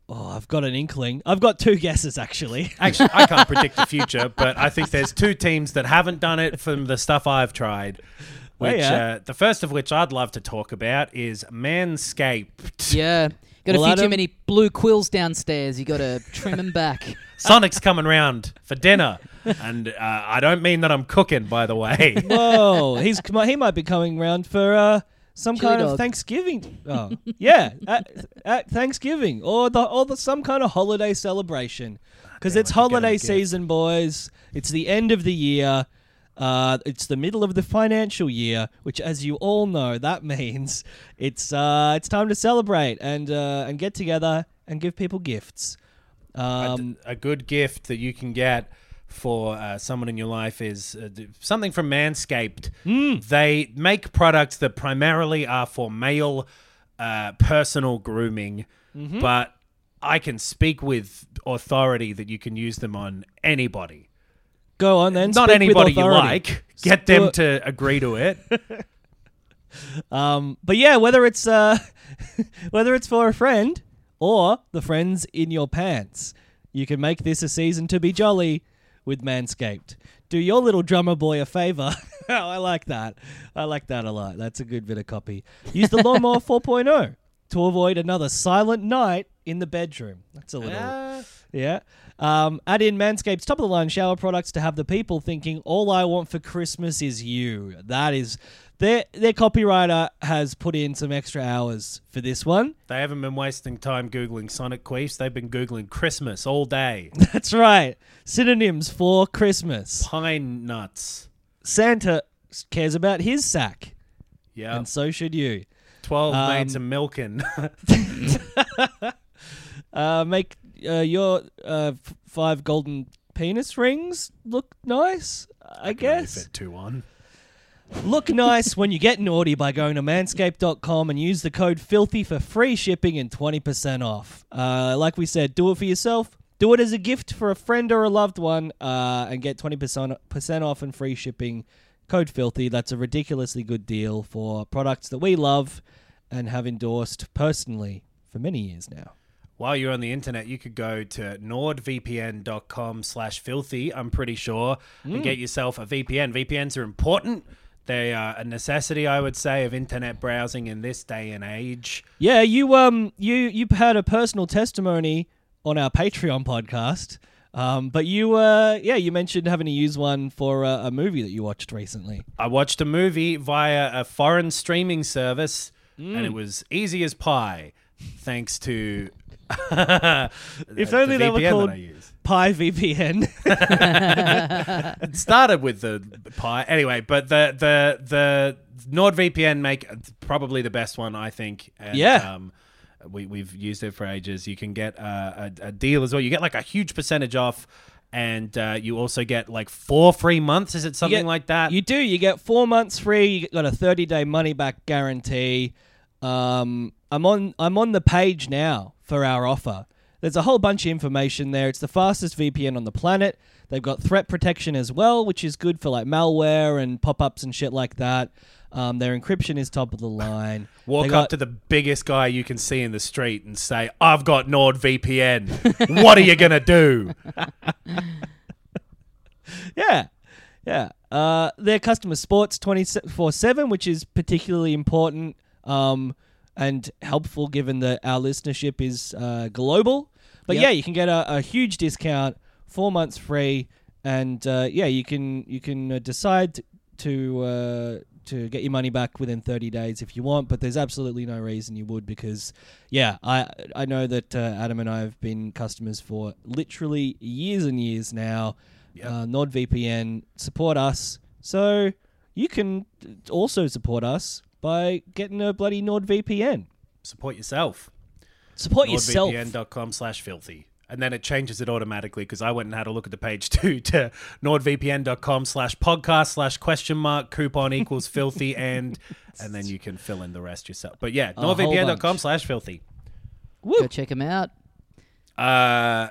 Oh, I've got an inkling. I've got two guesses actually. Actually, I can't predict the future, but I think there's two teams that haven't done it from the stuff I've tried. Oh, Which yeah. uh, the first of which I'd love to talk about is Manscaped. Yeah. Got Well, a few too many blue quills downstairs. You got to trim them back. Sonic's coming round for dinner, and uh, I don't mean that I'm cooking, by the way. Whoa, he's he might be coming round for uh, some Chili kind of. Thanksgiving. Oh, yeah, at, at Thanksgiving or the or the some kind of holiday celebration because it's I could get him a holiday season, boys. It's the end of the year. Uh, it's the middle of the financial year, which, as you all know, that means it's uh, it's time to celebrate and uh, and get together and give people gifts. Um, a good gift that you can get for uh, someone in your life is uh, d- something from Manscaped. They make products that primarily are for male uh, personal grooming, but I can speak with authority that you can use them on anybody. Go on then. Not speak with anybody you like. Get them to agree to it. Um, but yeah, whether it's uh, whether it's for a friend or the friends in your pants, you can make this a season to be jolly with Manscaped. Do your little drummer boy a favor. oh, I like that. I like that a lot. That's a good bit of copy. Use the Lawnmower 4.0 to avoid another silent night in the bedroom. That's a little. Yeah. Um, add in Manscaped's top of the line shower products to have the people thinking, all I want for Christmas is you. That is. Their, their copywriter has put in some extra hours for this one. They haven't been wasting time Googling Sonic Queefs. They've been Googling Christmas all day. That's right. Synonyms for Christmas. Pine nuts. Santa cares about his sack, Yeah. and so should you. 12 Um, made some milking. Uh, make uh, your uh, f- five golden penis rings look nice, I, guess. fit two on. Look nice when you get naughty by going to manscaped.com and use the code FILTHY for free shipping and 20% off. Uh, like we said, do it for yourself. Do it as a gift for a friend or a loved one uh, and get 20% off and free shipping. Code FILTHY. That's a ridiculously good deal for products that we love and have endorsed personally for many years now. While you're on the internet, you could go to nordvpn.com slash filthy, I'm pretty sure, and get yourself a VPN. VPNs are important. They are a necessity, I would say, of internet browsing in this day and age. Yeah, you um you you had a personal testimony on our Patreon podcast. Um, but you uh yeah, you mentioned having to use one for a, a movie that you watched recently. I watched a movie via a foreign streaming service, and it was easy as pie. thanks to If the only they were VPN that called I use. Pi VPN. It started with the Pi anyway, but the the the NordVPN make probably the best one I think. And, Yeah. Um, we we've used it for ages. You can get uh, a, a deal as well. You get like a huge percentage off, and uh, you also get like four free months. Is it something get- like that? You do. You get four months free. You got a thirty day money back guarantee. Um, I'm on. I'm on the page now for our offer. There's a whole bunch of information there. It's the fastest VPN on the planet. They've got threat protection as well, which is good for like malware and pop ups and shit like that. Um, their encryption is top of the line. Walk got- up to the biggest guy you can see in the street and say, "I've got NordVPN. what are you gonna do?" Yeah, yeah. Uh, their customer sports twenty four seven, which is particularly important um, and helpful given that our listenership is uh, global. But Yep. yeah, you can get a, a huge discount, four months free, and uh, yeah, you can you can uh, decide to uh, to get your money back within thirty days if you want. But there's absolutely no reason you would because yeah, I I know that uh, Adam and I have been customers for literally years and years now. Uh, NordVPN support us, so you can also support us by getting a bloody NordVPN. Support yourself. Support yourself. NordVPN.com slash filthy. And then it changes it automatically because I went and had a look at the page too to nordvpn.com slash podcast slash question mark coupon equals filthy and and then you can fill in the rest yourself. But yeah, whole nordvpn.com bunch. slash filthy. Go check them out. Uh,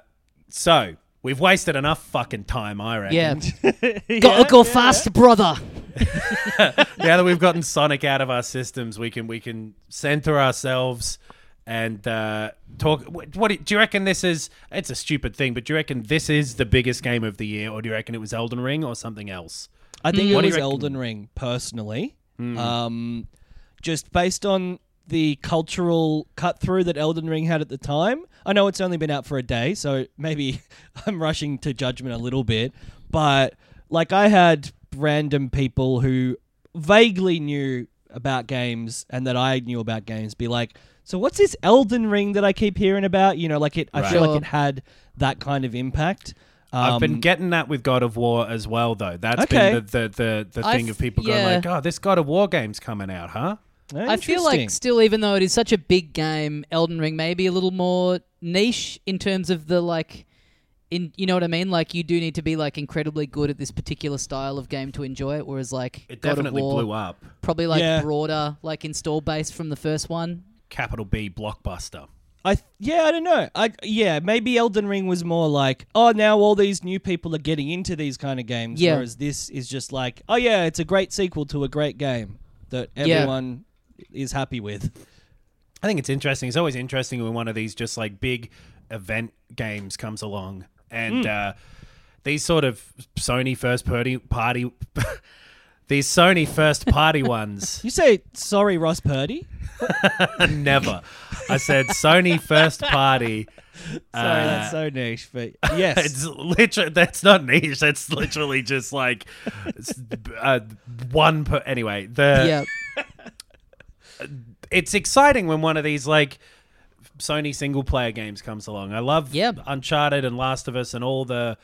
so we've wasted enough fucking time, I reckon. Yeah. Gotta go fast, brother. now that we've gotten Sonic out of our systems, we can we can center ourselves and uh, talk. What, what do you- reckon this is? It's a stupid thing, but do you reckon this is the biggest game of the year, or do you reckon it was Elden Ring or something else? I think What it do was? Elden Ring personally. Um, just based on the cultural cut through that Elden Ring had at the time. I know it's only been out for a day, so maybe I'm rushing to judgment a little bit. But like, I had random people who vaguely knew about games and that I knew about games be like, "So what's this Elden Ring that I keep hearing about?" You know, like it. I feel like it had that kind of impact. I've been Um, getting that with God of War as well, though. That's Okay. been the the, the, the I thing of people yeah. going like, "Oh, this God of War game's coming out, huh?" Eh, I feel like still, even though it is such a big game, Elden Ring may be a little more niche in terms of the like. In, you know what I mean? Like you do need to be like incredibly good at this particular style of game to enjoy it. Whereas like It God definitely of War, blew up. probably like Yeah. broader like install base from the first one. Capital B blockbuster. I th- yeah, I don't know. I yeah, maybe Elden Ring was more like, oh, now all these new people are getting into these kind of games. Yeah. Whereas this is just like, oh yeah, it's a great sequel to a great game that Yeah. everyone is happy with. I think it's interesting. It's always interesting when one of these just like big event games comes along, and uh, these sort of Sony first party party, these Sony first party ones. You say sorry, Ross Purdy. Never. I said Sony first party. Sorry, that's so niche, but yes, It's literally that's not niche. That's literally just like it's, uh, one per. Anyway, the yeah, it's exciting when one of these like Sony single player games comes along. I love Yeah. Uncharted and Last of Us and all the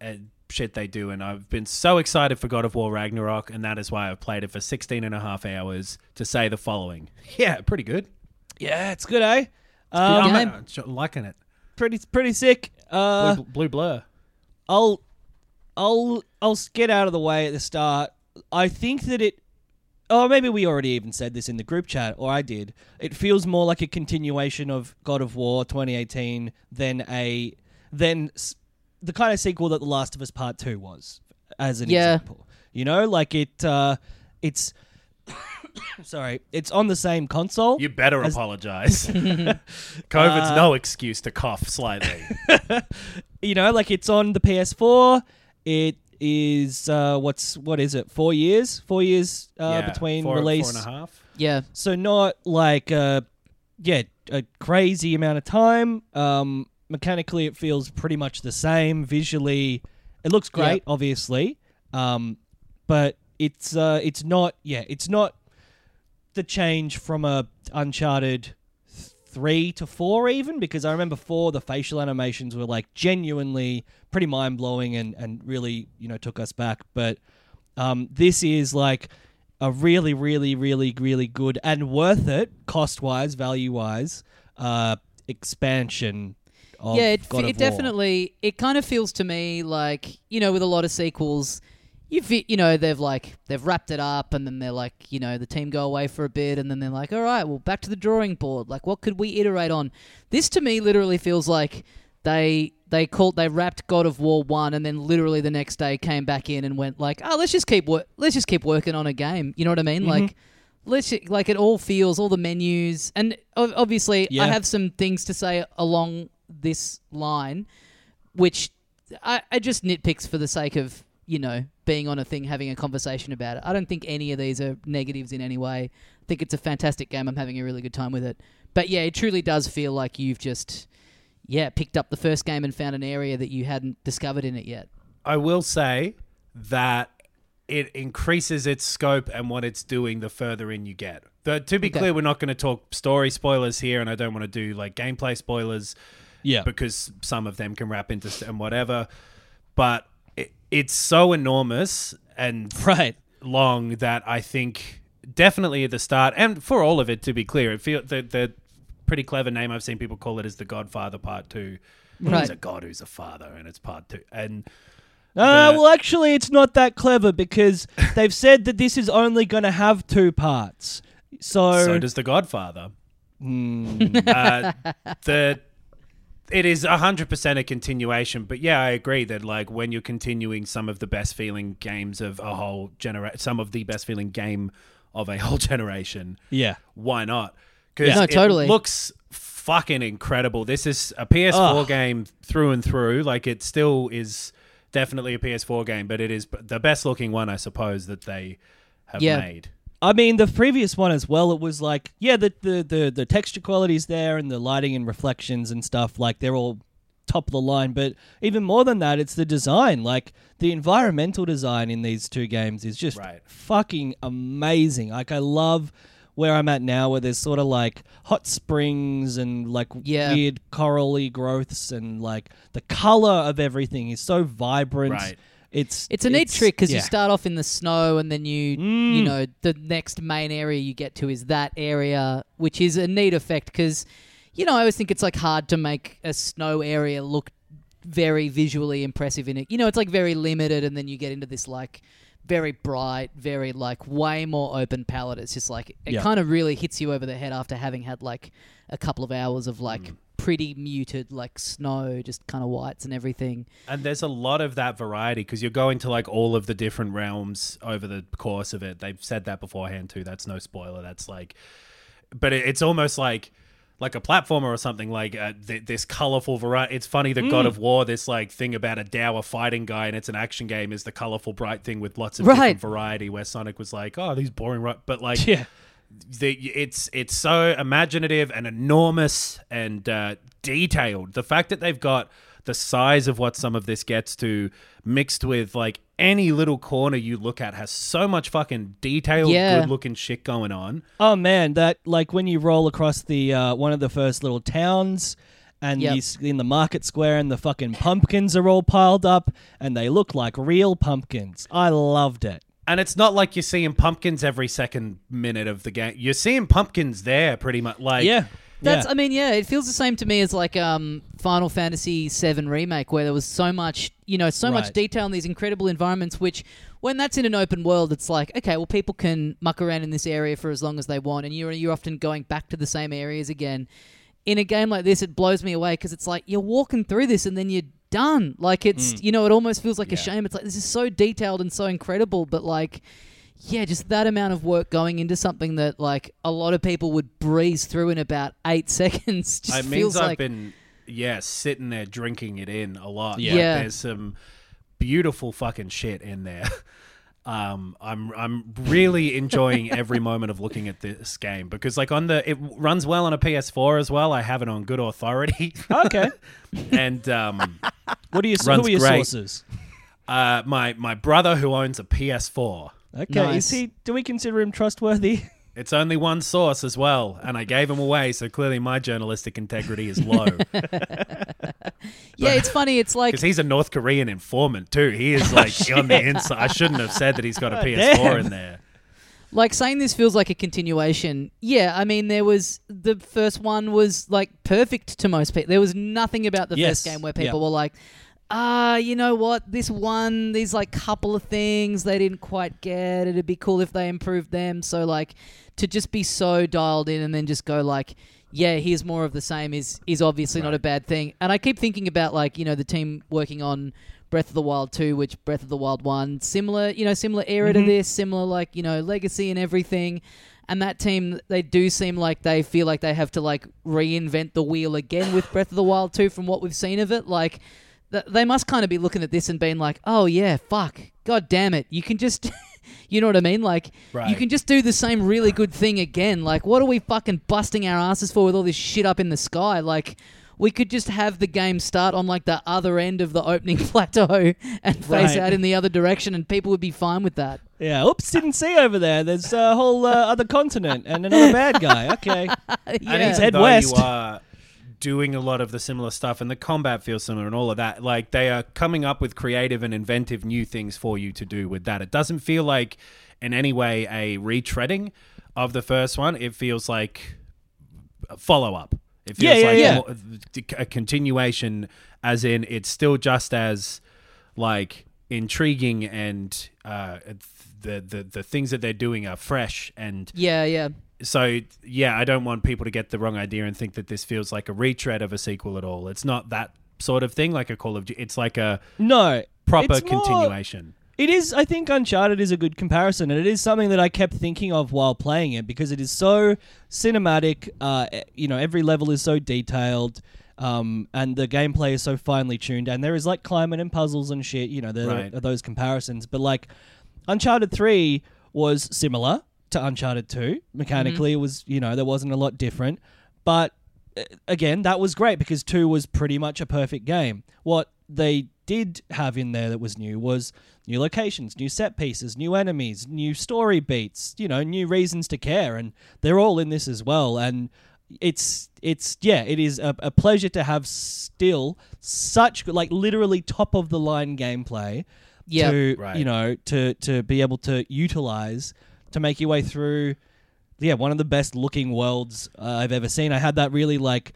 uh, shit they do and I've been so excited for God of War Ragnarok and that is why I've played it for 16 and a half hours to say the following. Yeah, pretty good. yeah, it's good, eh? good Um, game. I'm uh, liking it. pretty pretty sick. Uh, Blue, blue blur. I'll I'll I'll get out of the way at the start. I think that it Oh, maybe we already even said this in the group chat or I did. It feels more like a continuation of God of War 2018 than a than s- the kind of sequel that The Last of Us Part 2 was as an Yeah. example. You know, like it uh it's sorry, it's on the same console. You better apologize. COVID's no excuse to cough slightly. you know, like it's on the PS4. It is uh, what's what is it? Four years, four years uh, Yeah, between four, release. Four and a half. yeah. So not like uh, yeah, a crazy amount of time. Um, mechanically, it feels pretty much the same. Visually, it looks great, Yeah. obviously. Um, but it's uh, it's not. Yeah, it's not the change from a Uncharted three to four even because I remember four the facial animations were like genuinely pretty mind blowing and and really you know took us back. But um, this is like a really really really really good and worth it cost wise value wise uh, expansion. Of yeah, it, it definitely it kind of feels to me like you know with a lot of sequels, you you know they've like they've wrapped it up and then they're like you know the team go away for a bit and then they're like all right well back to the drawing board like what could we iterate on? This to me literally feels like they they called they wrapped God of War one and then literally the next day came back in and went like oh let's just keep wor- let's just keep working on a game. You know what I mean? Mm-hmm. Like let's ju- like it all feels all the menus and obviously I have some things to say along this line which I, I just nitpicks for the sake of you know being on a thing having a conversation about it i don't think any of these are negatives in any way i think it's a fantastic game i'm having a really good time with it but yeah it truly does feel like you've just yeah picked up the first game and found an area that you hadn't discovered in it yet I will say that it increases its scope and what it's doing the further in you get. The, to be Okay. clear, we're not going to talk story spoilers here, and I don't want to do like gameplay spoilers yeah because some of them can wrap into and whatever. But it, it's so enormous and right long that I think definitely at the start and for all of it to be clear, it feel the the pretty clever name I've seen people call it is the Godfather Part Two. Right. He's a god who's a father, and it's Part Two. And Uh, well, actually, it's not that clever because they've said that this is only going to have two parts. So, so does the Godfather. Hmm. uh, the it is hundred percent a continuation, but yeah, I agree that like when you're continuing some of the best feeling games of a whole generation, some of the best feeling game of a whole generation, yeah, why not? Because No, it totally. looks fucking incredible. This is a PS4 Ugh. game through and through. Like it still is definitely a PS4 game, but it is the best looking one, I suppose, that they have Yeah. made. I mean, the previous one as well. It was like, yeah, the the the, the texture quality's there and the lighting and reflections and stuff. Like they're all top of the line. But even more than that, it's the design. Like the environmental design in these two games is just Right. fucking amazing. Like I love where I'm at now, where there's sort of like hot springs and like Yeah. weird corally growths, and like the color of everything is so vibrant. Right. It's It's a neat trick because yeah. you start off in the snow and then you, Mm. you know, the next main area you get to is that area, which is a neat effect because, you know, I always think it's like hard to make a snow area look very visually impressive in it. You know, it's like very limited and then you get into this like very bright, very like way more open palette. It's just like it Yeah. kind of really hits you over the head after having had like a couple of hours of like Mm. Pretty muted like snow, just kind of whites and everything. And there's a lot of that variety because you're going to like all of the different realms over the course of it. They've said that beforehand too. That's no spoiler. That's like, but it, it's almost like like a platformer or something like uh, th- this colorful variety. It's funny that God of War, this like thing about a dour fighting guy and it's an action game, is the colorful bright thing with lots of Right. different variety. Where Sonic was like, oh, these boring, right? But like, yeah. The, it's it's so imaginative and enormous and uh, detailed. The fact that they've got the size of what some of this gets to mixed with like any little corner you look at has so much fucking detailed, Yeah. good looking shit going on. Oh man, that like when you roll across the uh, one of the first little towns, and Yep. you s- in the market square, and the fucking pumpkins are all piled up, and they look like real pumpkins. I loved it. And it's not like you're seeing pumpkins every second minute of the game. You're seeing pumpkins there pretty much. Like yeah, That's. yeah. I mean, yeah, it feels the same to me as like um, Final Fantasy VII remake, where there was so much, you know, so much detail in these incredible environments. Which, when that's in an open world, it's like, okay, well, people can muck around in this area for as long as they want, and you're you're often going back to the same areas again. In a game like this, it blows me away because it's like you're walking through this and then you're done. Like it's, mm. you know, it almost feels like a shame. It's like this is so detailed and so incredible, but like yeah, just that amount of work going into something that like a lot of people would breeze through in about eight seconds. Just it feels means I've like been yeah sitting there drinking it in a lot. Yeah. Like, Yeah. there's some beautiful fucking shit in there. Um, I'm I'm really enjoying every moment of looking at this game because like on the it runs well on a PS4 as well. I have it on good authority, okay. and um, What are your Runs who are your great. sources? uh, my my brother who owns a PS4. Okay, Nice. is he? Do we consider him trustworthy? It's only one source as well, and I gave them away, so clearly my journalistic integrity is low. Yeah, it's funny. It's like Because he's a North Korean informant too. He is like on the inside. I shouldn't have said that he's got a PS4 Damn. in there. like saying this feels like a continuation. Yeah, I mean there was the first one was like perfect to most people. There was nothing about the Yes, first game where people yeah. were like, ah, you know what? This one, these like couple of things they didn't quite get. It'd be cool if they improved them. So like to just be so dialed in and then just go like. Yeah, here's more of the same is is obviously not a bad thing. And I keep thinking about like, you know, the team working on Breath of the Wild 2, which Breath of the Wild 1, similar, you know, similar era to this, similar like, you know, legacy and everything. And that team, they do seem like they feel like they have to like reinvent the wheel again with Breath of the Wild 2 from what we've seen of it. Like, th- they must kind of be looking at this and being like, oh yeah, fuck, god damn it, you can just. You know what I mean? Like, you can just do the same really good thing again. Like, what are we fucking busting our asses for with all this shit up in the sky? Like, we could just have the game start on like the other end of the opening plateau and face Right. out in the other direction, and people would be fine with that. Yeah. Oops, didn't see over there. There's a whole uh, other continent and another bad guy. Okay. And Yeah. even head west. you are doing a lot of the similar stuff and the combat feels similar and all of that, like they are coming up with creative and inventive new things for you to do with that. It doesn't feel like in any way a retreading of the first one. It feels like a follow up. It Yeah, feels yeah, like yeah. a continuation, as in it's still just as like intriguing and uh, the, the the things that they're doing are fresh and Yeah, yeah. So yeah, I don't want people to get the wrong idea and think that this feels like a retread of a sequel at all. It's not that sort of thing, like a Call of Duty. It's like a No. proper more- continuation. It is. I think Uncharted is a good comparison, and it is something that I kept thinking of while playing it because it is so cinematic. Uh, you know, every level is so detailed, um, and the gameplay is so finely tuned. And there is like climate and puzzles and shit. You know, there Right. are those comparisons. But like, Uncharted Three was similar to Uncharted Two. Mechanically, it was. You know, there wasn't a lot different, but uh, again, that was great because two was pretty much a perfect game. What they did have in there that was new was new locations, new set pieces, new enemies, new story beats, you know, new reasons to care, and they're all in this as well. And it's it's yeah, it is a, a pleasure to have still such like literally top of the line gameplay. Yeah. to Right. you know to to be able to utilize to make your way through yeah, one of the best looking worlds uh, I've ever seen. I had that really like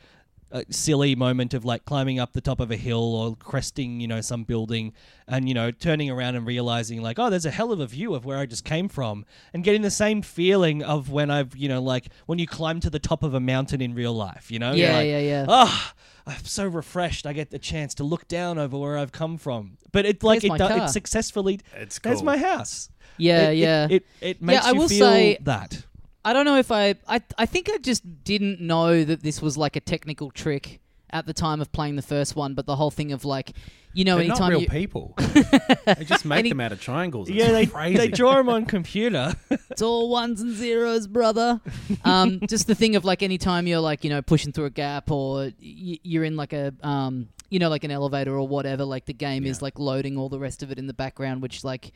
uh, silly moment of like climbing up the top of a hill or cresting, you know, some building and, you know, turning around and realizing like, oh, there's a hell of a view of where I just came from and getting the same feeling of when I've, you know, like when you climb to the top of a mountain in real life, you know? Yeah, like, yeah, yeah. Oh, I'm so refreshed. I get the chance to look down over where I've come from. But it like There's it, my do- it successfully It's There's cool. my house. Yeah, It- it- yeah. It, it, makes I you will feel say- that. I don't know if I, I. I think I just didn't know that this was like a technical trick at the time of playing the first one, but the whole thing of like, you know, They're not real you, people. they just make Any- them out of triangles. It's Yeah, they, crazy. they draw them on computer. It's all ones and zeros, brother. um, just the thing of like anytime you're like you know pushing through a gap or y- you're in like a um, you know like an elevator or whatever, like the game is like loading all the rest of it in the background, which like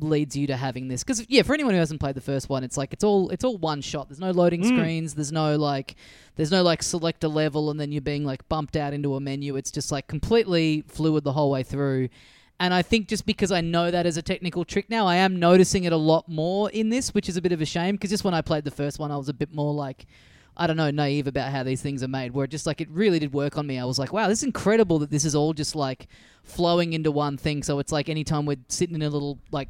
leads you to having this. Because yeah for anyone who hasn't played the first one it's like it's all it's all one shot. There's no loading mm. screens. There's no like there's no like select a level and then you're being like bumped out into a menu. It's just like completely fluid the whole way through. And I think just because I know that as a technical trick now, I am noticing it a lot more in this, which is a bit of a shame. Because just when I played the first one, I was a bit more like, I don't know, naive about how these things are made. Where it just like it really did work on me. I was like, wow, this is incredible that this is all just like flowing into one thing. So it's like anytime we're sitting in a little like.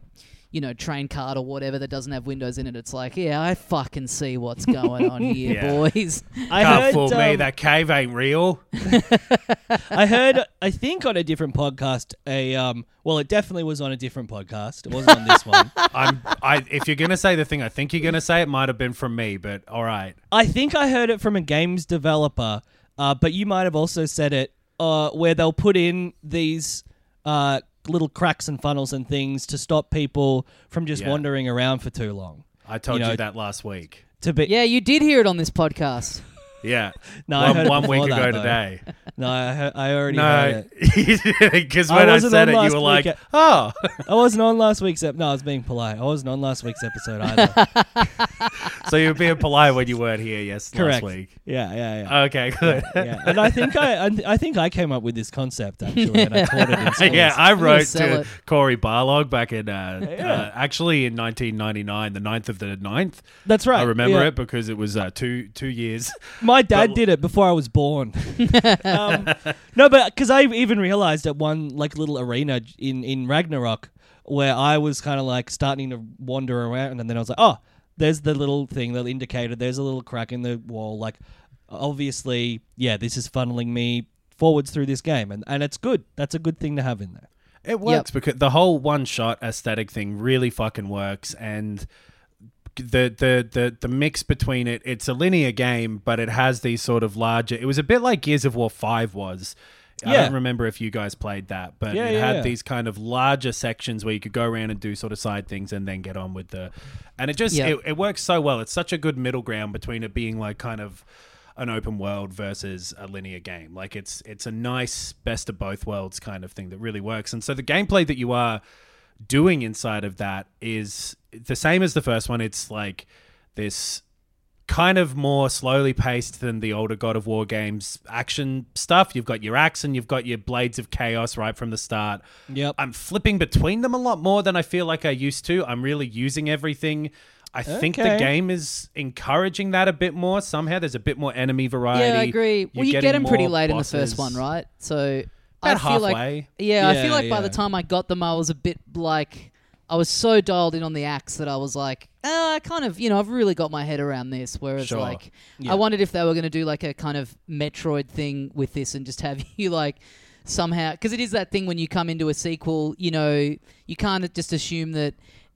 You know, train card or whatever that doesn't have windows in it. It's like, yeah, I fucking see what's going on here, Yeah. boys. I Can't heard, fool me. um, That cave ain't real. I heard, I think on a different podcast, a um, well, it definitely was on a different podcast. It wasn't on this one. I'm. I. If you're gonna say the thing I think you're gonna say, it might have been from me. But all right. I think I heard it from a games developer, uh, but you might have also said it uh, where they'll put in these uh, little cracks and funnels and things to stop people from just Yeah. wandering around for too long. I told You you, know- that last week. To be Yeah, you did hear it on this podcast. Yeah. No, I heard one, it one week before ago that, though. today. no, I, I already No, heard it. because when I, wasn't said it, you last were like, week. "Oh, I wasn't on last week's episode." No, I was being polite. I wasn't on last week's episode either. so you were being polite when you weren't here yes Correct. last week." Yeah, yeah, yeah. Okay, good. yeah. And I think I, I, I think I came up with this concept actually, and I taught it in schools. yeah, I wrote sell to it. Cory Barlog back in uh, uh, actually in 1999, the 9th of the 9th. that's right. I remember yeah. it because it was uh, two two years. My dad But- did it before I was born. Um, no, but because I even realized at one like little arena in in Ragnarok where I was kind of like starting to wander around, and then I was like, oh, there's the little thing that indicated there's a little crack in the wall. Like, obviously, yeah, this is funneling me forwards through this game, and and it's good. That's a good thing to have in there. It works because the whole one shot aesthetic thing really fucking works and the, the the the mix between it it's a linear game but it has these sort of larger it was a bit like Gears of War 5 was I Yeah. don't remember if you guys played that but Yeah, it yeah, had these kind of larger sections where you could go around and do sort of side things and then get on with the and it just it, it works so well it's such a good middle ground between it being like kind of an open world versus a linear game. Like it's it's a nice best of both worlds kind of thing that really works. And so the gameplay that you are doing inside of that is the same as the first one. It's like this kind of more slowly paced than the older God of War games action stuff. You've got your axe and you've got your blades of chaos right from the start. Yep. I'm flipping between them a lot more than I feel like I used to. I'm really using everything. I think the game is encouraging that a bit more somehow. There's a bit more enemy variety. Yeah, I agree. You're well, you get them pretty late in the first one, right? So I About feel like halfway. yeah, I feel like by the time I got them, I was a bit like I was so dialed in on the axe that I was like, uh, I kind of, you know, I've really got my head around this. Whereas, Sure. like, Yeah. I wondered if they were going to do like a kind of Metroid thing with this and just have you like somehow because it is that thing when you come into a sequel, you know, you can't just assume that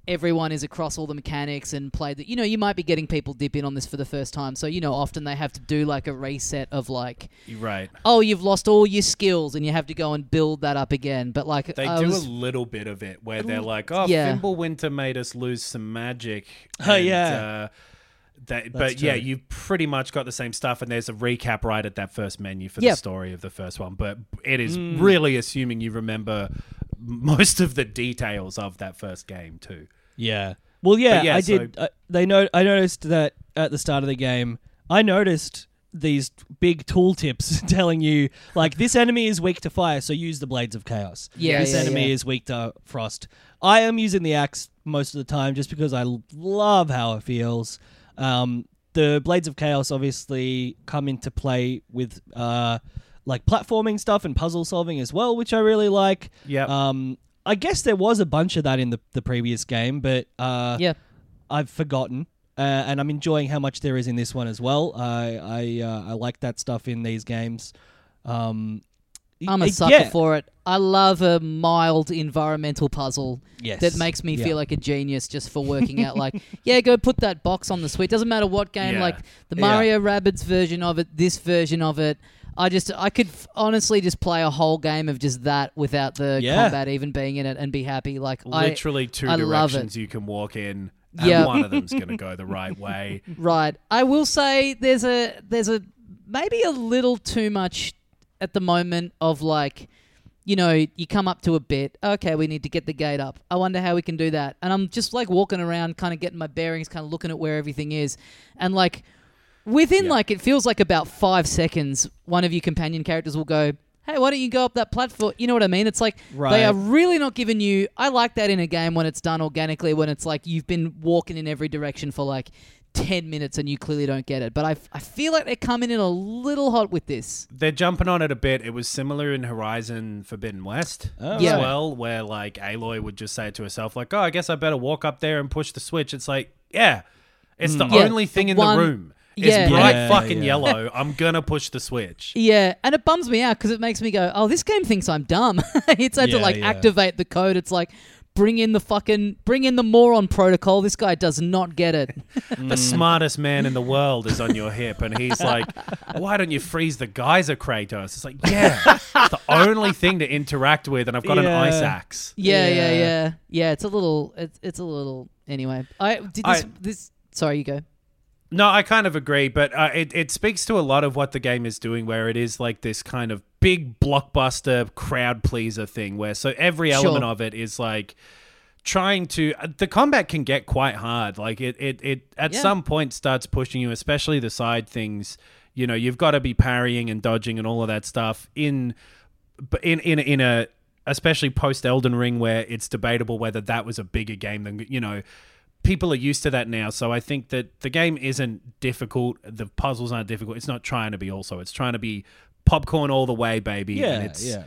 everyone is across all the mechanics and play that. You know, you might be getting people dip in on this for the first time, so you know, often they have to do like a reset of like You're right. oh, you've lost all your skills and you have to go and build that up again. But like, They I do was- a little bit of it where they're like, "Oh, Yeah. Fimbulwinter made us lose some magic." Oh, and, yeah. Uh, that, but That's yeah, true. you pretty much got the same stuff, and there's a recap right at that first menu for Yep. the story of the first one. But it is Mm. really assuming you remember most of the details of that first game too. Yeah. Well, yeah, But yeah, I so- did. Uh, they know. I noticed that at the start of the game, I noticed these big tooltips telling you like this enemy is weak to fire, so use the blades of chaos. Yeah, this yeah, enemy yeah. is weak to frost. I am using the axe most of the time just because I l- love how it feels. Um, the blades of chaos obviously come into play with uh, like platforming stuff and puzzle solving as well, which I really like. Yep. Um, I guess there was a bunch of that in the, the previous game, but uh, yeah, I've forgotten, uh, and I'm enjoying how much there is in this one as well. I I uh, I like that stuff in these games. Um, I'm a y- sucker yeah. for it. I love a mild environmental puzzle Yes. that makes me Yeah. feel like a genius just for working out. Like, yeah, go put that box on the Switch. Doesn't matter what game. Yeah. Like the Yeah. Mario Rabbids version of it, this version of it. I just, I could f- honestly just play a whole game of just that without the Yeah. combat even being in it and be happy. Like, I, Literally two I love directions you can walk in, and Yeah. one of them's going to go the right way. Right. I will say there's a there's a maybe a little too much at the moment of like you know, you come up to a bit, okay, we need to get the gate up. I wonder how we can do that. And I'm just like walking around kind of getting my bearings, kind of looking at where everything is. And like within Yeah. like it feels like about 5 seconds one of your companion characters will go Hey, why don't you go up that platform? You know what I mean? It's like Right. they are really not giving you. I like that in a game when it's done organically, when it's like you've been walking in every direction for like 10 minutes and you clearly don't get it. But I, I feel like they're coming in a little hot with this. They're jumping on it a bit. It was similar in Horizon Forbidden West Oh, as Yeah. well, where like Aloy would just say to herself, like, "Oh, I guess I better walk up there and push the switch." It's like, yeah, it's the mm. Yeah, only thing the in one- the room. Yeah. It's bright Yeah, fucking yeah. yellow. I'm gonna push the switch. Yeah, and it bums me out because it makes me go, oh, this game thinks I'm dumb. it's had to like yeah. activate the code. It's like, bring in the fucking, bring in the moron protocol. This guy does not get it. The smartest man in the world is on your hip, and he's like, "Why don't you freeze the geyser, Kratos?" It's like, yeah, it's the only thing to interact with, and I've got an ice axe. yeah, yeah, Yeah. yeah, yeah. It's a little, it's, it's a little. Anyway, I did this. I- this. Sorry, you go. No, I kind of agree, but uh, it it speaks to a lot of what the game is doing, where it is like this kind of big blockbuster crowd pleaser thing, where so every Sure. element of it is like trying to uh, the combat can get quite hard like it it, it at Yeah. some point starts pushing you especially the side things you know you've got to be parrying and dodging and all of that stuff in but in in in a especially post Elden Ring where it's debatable whether that was a bigger game than you know people are used to that now so I think that the game isn't difficult the puzzles aren't difficult it's not trying to be also it's trying to be popcorn all the way baby Yeah, and it's yeah.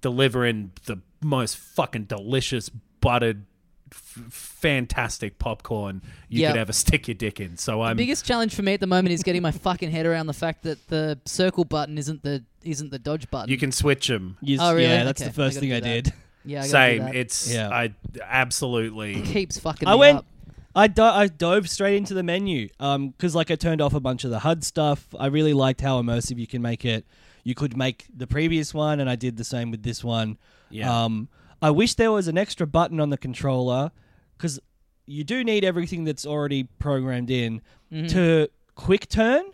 delivering the most fucking delicious buttered f- fantastic popcorn you Yeah. could ever stick your dick in so I'm the biggest challenge for me at the moment is getting my fucking head around the fact that the circle button isn't the isn't the dodge button. you can switch them You- Oh, really? Yeah, that's Okay, the first I thing I do did. yeah, I gotta do same that. it's Yeah. I absolutely keeps fucking. I me went. up. I, do- I dove straight into the menu because like I turned off a bunch of the HUD stuff. I really liked how immersive you can make it. You could make the previous one, and I did the same with this one. Yeah. Um, I wish there was an extra button on the controller because you do need everything that's already programmed in to quick turn.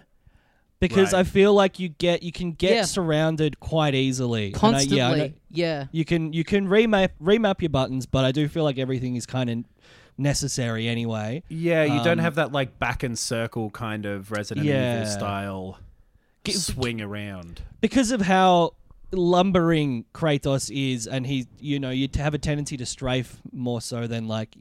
Because Right. I feel like you get you can get Yeah. surrounded quite easily. And I- constantly. yeah, I know- yeah, you can you can remap remap your buttons, but I do feel like everything is kind of necessary anyway. Yeah, you don't Um, have that like back and circle kind of Resident Yeah. Evil style G- swing around. because of how lumbering Kratos is, and he, you know, you have a tendency to strafe more so than like,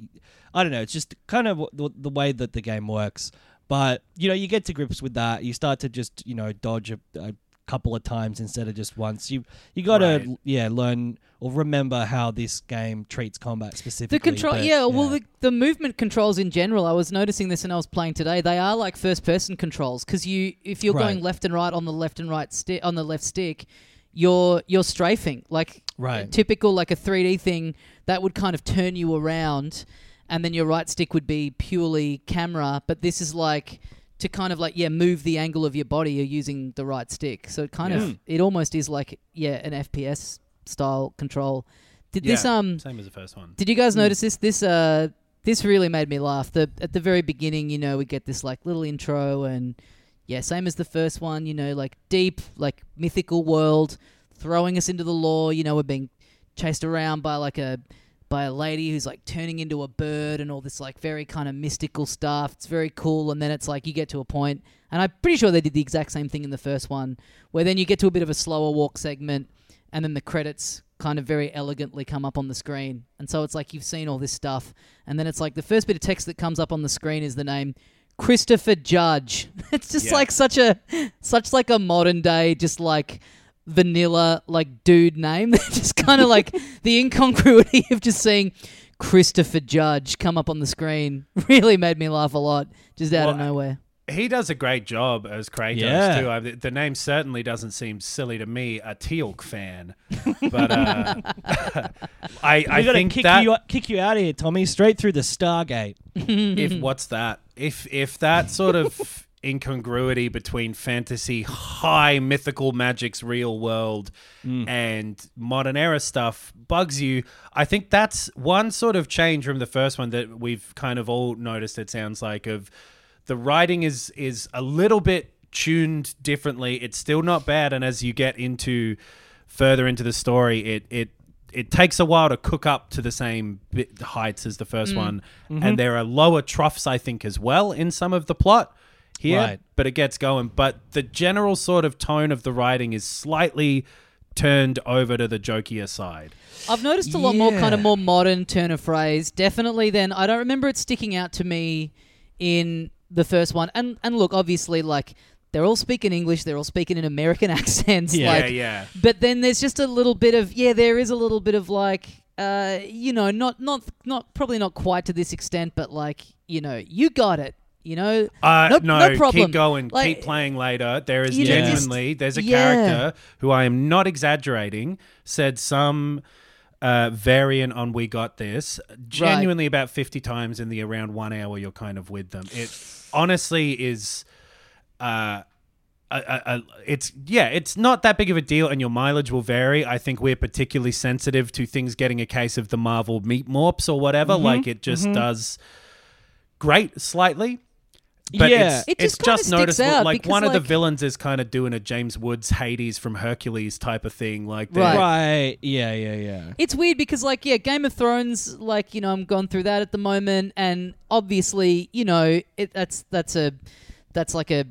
I don't know. It's just kind of the, the way that the game works. But you know, you get to grips with that. You start to just, you know, dodge a, a couple of times instead of just once. You you got to Right. yeah learn or remember how this game treats combat specifically. the control. but, yeah, well, the, the movement controls in general. I was noticing this when I was playing today. They are like first-person controls because you, if you're Right. going left and right on the left and right stick on the left stick, you're you're strafing like Right. typical like a 3D thing that would kind of turn you around, and then your right stick would be purely camera. But this is like to kind of like yeah move the angle of your body. You're using the right stick, so it kind of it almost is like yeah an FPS style control. Did this um same as the first one. did you guys notice this? This uh, this really made me laugh. The at the very beginning, you know, we get this like little intro, and yeah, same as the first one. You know, like deep, like mythical world, throwing us into the lore. You know, we're being chased around by like a by a lady who's like turning into a bird and all this like very kind of mystical stuff. It's very cool, and then it's like you get to a point, and I'm pretty sure they did the exact same thing in the first one, where then you get to a bit of a slower walk segment, and then the credits kind of very elegantly come up on the screen. And so it's like you've seen all this stuff, and then it's like the first bit of text that comes up on the screen is the name Christopher Judge. It's just Yeah. like such a such like a modern day just like vanilla like dude name. They're just kind of like the incongruity of just seeing Christopher Judge come up on the screen really made me laugh a lot just out of nowhere. He does a great job as Kratos Yeah. too. I, the the name certainly doesn't seem silly to me, a Teal'c fan. But uh, I, I I gotta think kick that you kick you out of here, Tommy, straight through the Stargate. if what's that? If if that sort of incongruity between fantasy, high mythical magic's real world hmm. and modern era stuff bugs you, I think that's one sort of change from the first one that we've kind of all noticed. It sounds like of the writing is is a little bit tuned differently. It's still not bad, and as you get into further into the story, it it it takes a while to cook up to the same bit heights as the first hmm. one, mm-hmm. and there are lower troughs, I think, as well in some of the plot here. Right. But it gets going. But the general sort of tone of the writing is slightly turned over to the jokier side. I've noticed a lot more kind of more modern turn of phrase. Definitely then I don't remember it sticking out to me in the first one. And and look, obviously like they're all speaking English, they're all speaking in American accents. Yeah. like, yeah, yeah. But then there's just a little bit of yeah, there is a little bit of like uh, you know, not not not probably not quite to this extent, but like, you know, you got it. You know, Uh, no, no, no problem. keep going. Like, keep playing later. There is genuinely, there's a yeah. character who I am not exaggerating, said some uh, variant on We Got This, genuinely about 50 times in the around one hour you're kind of with them. It honestly is. Uh, a, a, it's yeah, it's not that big of a deal, and your mileage will vary. I think we're particularly sensitive to things getting a case of the Marvel meat morphs or whatever. Like it just does great slightly. But Yeah. it's, It just kinda just sticks noticeable. out like because, one of the villains is kind of doing a James Woods Hades from Hercules type of thing. Like Right. Right. Yeah, yeah, yeah. It's weird because, like, yeah, Game of Thrones, like, you know, I'm going through that at the moment, and obviously, you know, it, that's that's a that's like a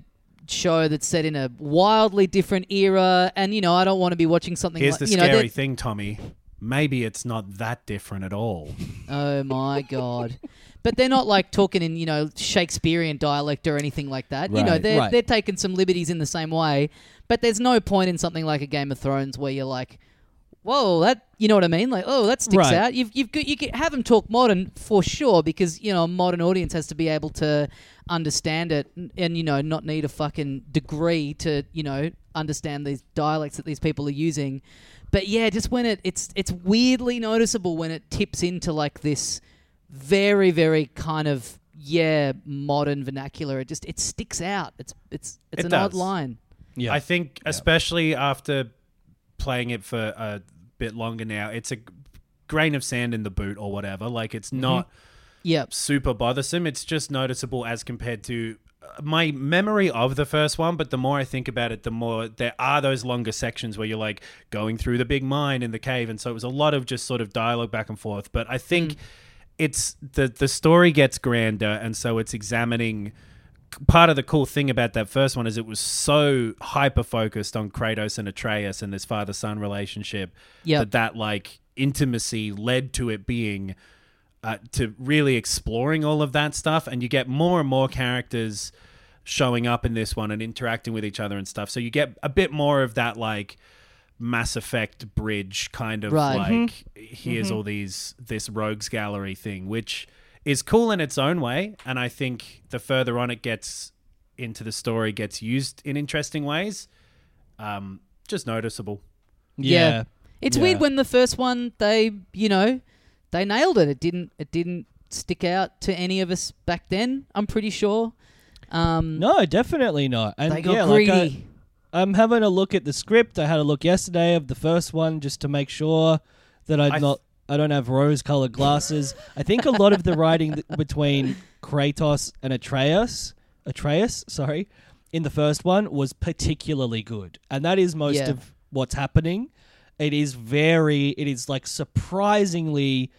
show that's set in a wildly different era, and you know, I don't want to be watching something. Here's like, the you know, scary that- thing, Tommy. Maybe it's not that different at all. Oh my god. But they're not like talking in, you know, Shakespearean dialect or anything like that. you know, Right, they're right. they're taking some liberties in the same way. But there's no point in something like a Game of Thrones where you're like, whoa, that you know what I mean? Like, oh, that sticks Right. out. You've you've got, you can have them talk modern for sure because you know a modern audience has to be able to understand it and, and you know not need a fucking degree to you know understand these dialects that these people are using. But yeah, just when it it's it's weirdly noticeable when it tips into like this very very kind of yeah modern vernacular. It just it sticks out. It's it's it's It an odd line. Yeah. I think, especially after playing it for a bit longer now, it's a grain of sand in the boot or whatever. Like it's mm-hmm. not Yep. super bothersome. It's just noticeable as compared to my memory of the first one. But the more I think about it, the more there are those longer sections where you're like going through the big mine in the cave, and so it was a lot of just sort of dialogue back and forth. But I think mm. it's the the story gets grander, and so it's examining. Part of the cool thing about that first one is it was so hyper focused on Kratos and Atreus and this father son relationship Yep. that that like intimacy led to it being uh, to really exploring all of that stuff, and you get more and more characters showing up in this one and interacting with each other and stuff. So you get a bit more of that like Mass Effect bridge kind of Right. like here's all these this rogues gallery thing, which is cool in its own way, and I think the further on it gets into the story, gets used in interesting ways. Um, just noticeable. yeah. It's Yeah. weird when the first one they, you know, they nailed it. It didn't it didn't stick out to any of us back then, I'm pretty sure. Um No, definitely not. And they got yeah, like I- greedy. I'm having a look at the script. I had a look yesterday of the first one just to make sure that I'd I th- not. I don't have rose-colored glasses. I think a lot of the writing th- between Kratos and Atreus, Atreus, sorry, in the first one was particularly good, and that is most Yeah. of what's happening. It is very. It is like surprisingly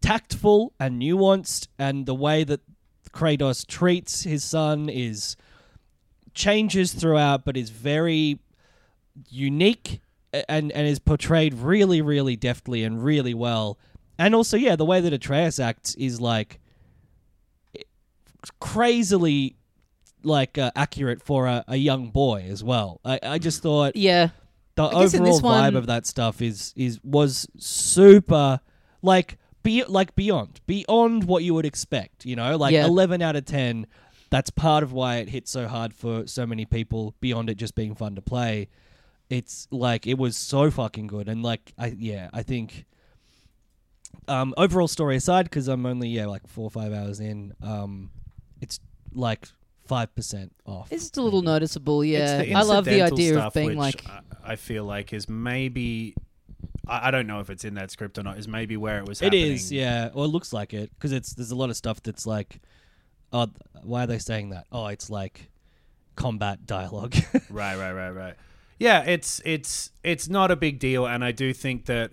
tactful and nuanced, and the way that Kratos treats his son is changes throughout, but is very unique and and is portrayed really, really deftly and really well. And also, yeah, the way that Atreus acts is like crazily like uh, accurate for a, a young boy as well. I, I just thought Yeah. the overall vibe one- of that stuff is is was super like be like beyond beyond what you would expect you know? Like Yeah. 11 out of 10 that's part of why it hit so hard for so many people beyond it just being fun to play. It's like it was so fucking good. And like i yeah i think um overall story aside because i'm only yeah like four or five hours in um it's like five percent off. It's just a little noticeable, yeah. I love the idea stuff of being which like I, I feel like is maybe I, I don't know if it's in that script or not. Is maybe where it was. It happening. is, yeah. Well, it looks like it because it's there's a lot of stuff that's like, oh, why are they saying that? Oh, it's like combat dialogue. Right, right, right, right. Yeah, it's it's it's not a big deal, and I do think that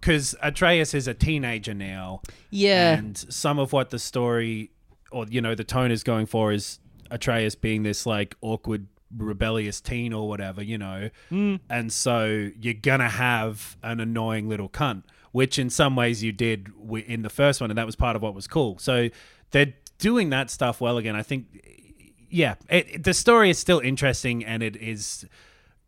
because Atreus is a teenager now, Yeah. and some of what the story or you know the tone is going for is Atreus being this like awkward rebellious teen or whatever, you know. Mm. And so you're going to have an annoying little cunt, which in some ways you did in the first one and that was part of what was cool. So they're doing that stuff well again. I think yeah, it, the story is still interesting and it is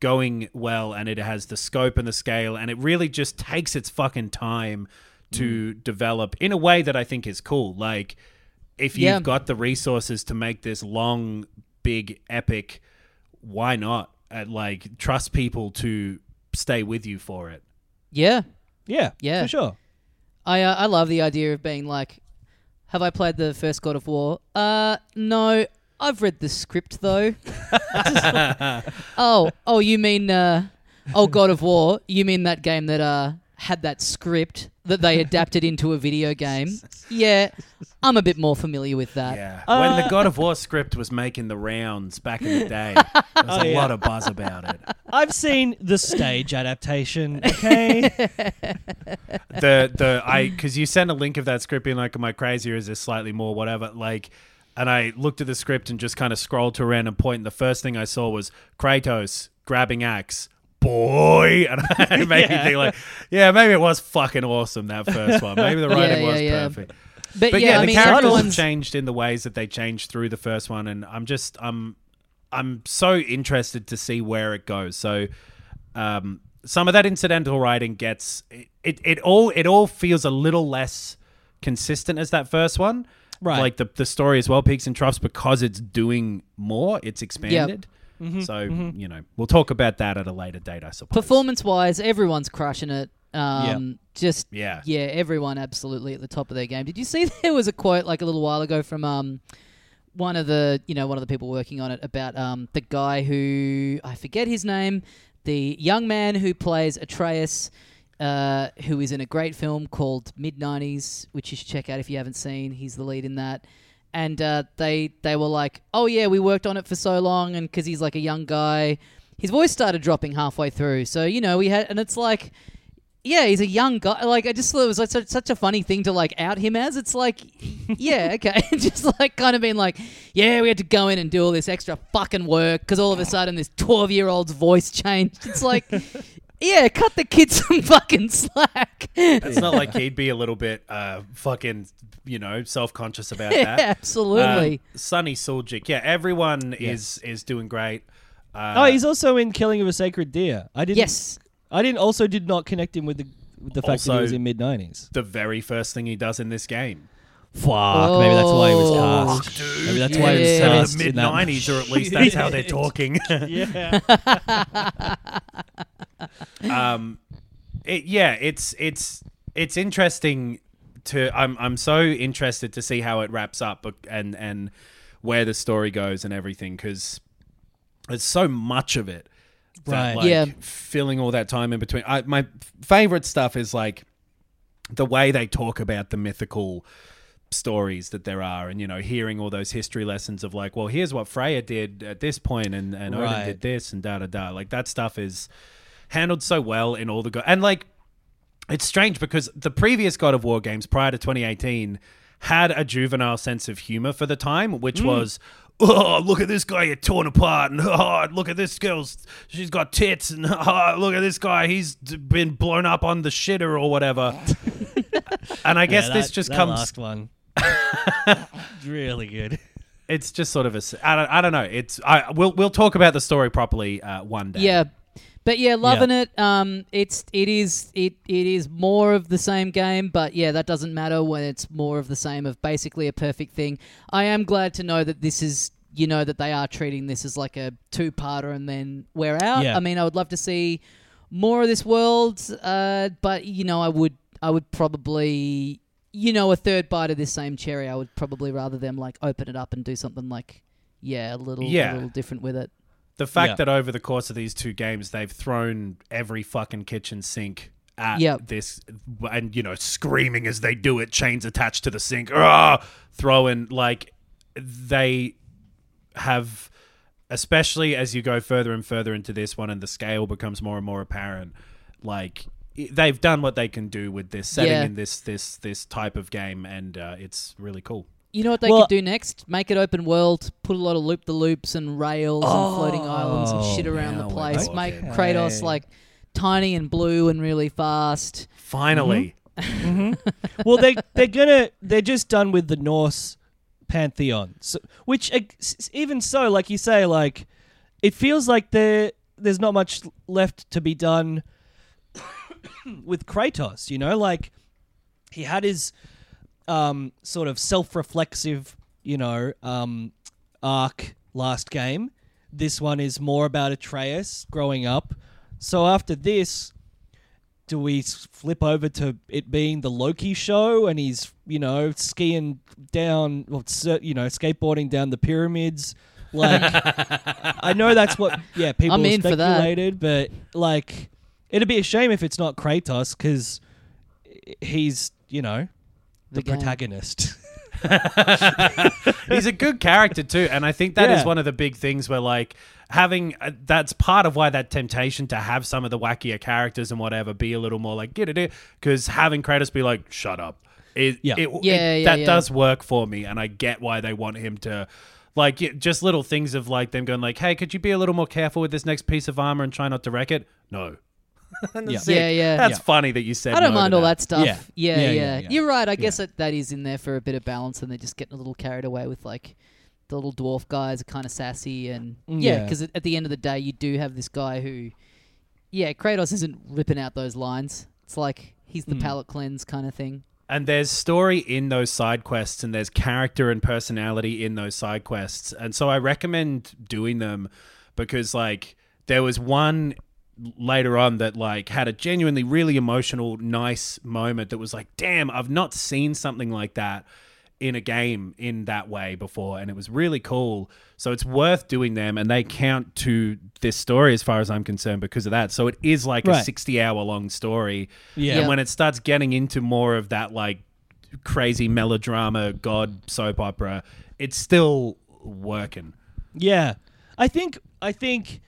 going well and it has the scope and the scale and it really just takes its fucking time to mm. develop in a way that I think is cool. Like if you've Yeah. got the resources to make this long, big, epic, why not? Uh, like trust people to stay with you for it. yeah. yeah, Yeah. for sure. I uh, I love the idea of being like, have I played the first God of War? Uh, no. I've read the script though. oh, oh, you mean uh, oh God of War? You mean that game that uh had that script that they adapted into a video game, yeah, I'm a bit more familiar with that. Yeah. Uh, when the God of War script was making the rounds back in the day, there was Oh, a yeah. lot of buzz about it. I've seen the stage adaptation. Okay. the the I because you sent a link of that script being like, am I crazy or is this slightly more whatever? Like, and I looked at the script and just kind of scrolled to a random point. And the first thing I saw was Kratos grabbing axe. Boy, and it made me think like, yeah, maybe it was fucking awesome that first one. Maybe the writing yeah, was yeah. perfect. But, But yeah, yeah, I the mean, characters have changed in the ways that they changed through the first one, and I'm just I'm I'm so interested to see where it goes. So, um, some of that incidental writing gets it, it, it all it all feels a little less consistent as that first one. Right. Like the the story as well peaks and troughs because it's doing more. It's expanded. Mm-hmm. So you know we'll talk about that at a later date, I suppose. performance wise, everyone's crushing it. Um, just Yeah. yeah, everyone absolutely at the top of their game. Did you see there was a quote like a little while ago from um one of the you know one of the people working on it about um the guy who I forget his name, the young man who plays Atreus. Uh, who is in a great film called Mid '90s, which you should check out if you haven't seen. He's the lead in that, and uh, they they were like, "Oh yeah, we worked on it for so long," and because he's like a young guy, his voice started dropping halfway through. So you know we had, and it's like, yeah, he's a young guy. Like I just thought it was like such, such a funny thing to like out him as. It's like, yeah, okay, just like kind of being like, yeah, we had to go in and do all this extra fucking work because all of a sudden this twelve year old's voice changed. It's like. Yeah, cut the kid some fucking slack. It's not like he'd be a little bit uh, fucking you know self conscious about yeah, that. absolutely. Uh, Sunny Suljic. Yeah, everyone is is doing great. Uh, oh, he's also in Killing of a Sacred Deer. I didn't. yes. I didn't. Also, did not connect him with the with the fact that he was in mid nineties. the very first thing he does in this game. Fuck. Maybe that's why he was Oh, cast. Maybe that's why he was Yeah. cast the in Mid nineties, or at least that's how they're talking. yeah. um, it, yeah, it's it's it's interesting to. I'm I'm so interested to see how it wraps up and and where the story goes and everything because there's so much of it. That, Right. Like, Yeah. Filling all that time in between. I, my favorite stuff is like the way they talk about the mythical stories that there are and you know hearing all those history lessons of like well here's what Freya did at this point and and Odin Right. did this and da da da like that stuff is handled so well in all the go- and like it's strange because the previous God of War games prior to 2018 had a juvenile sense of humor for the time, which was, oh, look at this guy get torn apart, and oh, look at this girl's, she's got tits, and oh, look at this guy, he's been blown up on the shitter or whatever. and I guess Yeah, this just that comes, last one. really good. it's just sort of a I don't, I don't know. It's, I, we'll, we'll talk about the story properly uh, one day. Yeah. But yeah, loving it. Um, it's it is it it is more of the same game, but yeah, that doesn't matter when it's more of the same of basically a perfect thing. I am glad to know that this is you know that they are treating this as like a two parter and then we're out. Yeah. I mean, I would love to see more of this world, uh, but you know, I would I would probably you know a third bite of this same cherry. I would probably rather them like open it up and do something like yeah, a little Yeah. a little different with it. The fact Yeah. that over the course of these two games they've thrown every fucking kitchen sink at Yep. this and you know screaming as they do it chains attached to the sink ah throwing like they have especially as you go further and further into this one and the scale becomes more and more apparent like i- they've done what they can do with this setting Yeah. in this this this type of game and uh, it's really cool You know what they Well- could do next? Make it open world, put a lot of loop the loops and rails and floating oh, islands and shit around the place. talking. Make Kratos like tiny and blue and really fast. finally mm-hmm. Mm-hmm. well, they they're gonna they're just done with the Norse pantheon, so, which uh, even so, like you say, like it feels like there there's not much left to be done with Kratos. You know, like he had his um, sort of self-reflexive, you know, um, arc last game. This one is more about Atreus growing up. So after this, do we flip over to it being the Loki show and he's you know skiing down, well, you know, skateboarding down the pyramids? Like, I know that's what yeah people I'm have in for that. speculated, but like, It'd be a shame if it's not Kratos because he's you know the, The protagonist. He's a good character too, and I think that is Yeah. one of the big things where like having uh, that's part of why that temptation to have some of the wackier characters and whatever be a little more like get it because having Kratos be like shut up. It, Yeah. it, Yeah, it- yeah, that yeah. does work for me, and I get why they want him to. Like just little things of like them going like, "Hey, could you be a little more careful with this next piece of armor and try not to wreck it?" No, That's Yeah, it. yeah. That's Yeah. funny that you said. I don't no to mind all that stuff. Yeah. Yeah, Yeah, yeah. yeah, yeah. You're right. I guess that, that is in there for a bit of balance, and they're just getting a little carried away with like the little dwarf guys are kind of sassy, and Mm, yeah, yeah. because at the end of the day, you do have this guy who, yeah, Kratos isn't ripping out those lines. It's like he's the Mm. palate cleanse kind of thing. And there's story in those side quests, and there's character and personality in those side quests. And so I recommend doing them because, like, there was one later on that like had a genuinely really emotional nice moment that was like damn i've not seen something like that in a game in that way before and it was really cool. So it's worth doing them and they count to this story as far as i'm concerned because of that. So it is like a 60 hour long story. Yeah. and when it starts getting into more of that like crazy melodrama god soap opera it's still working. Yeah, I think I think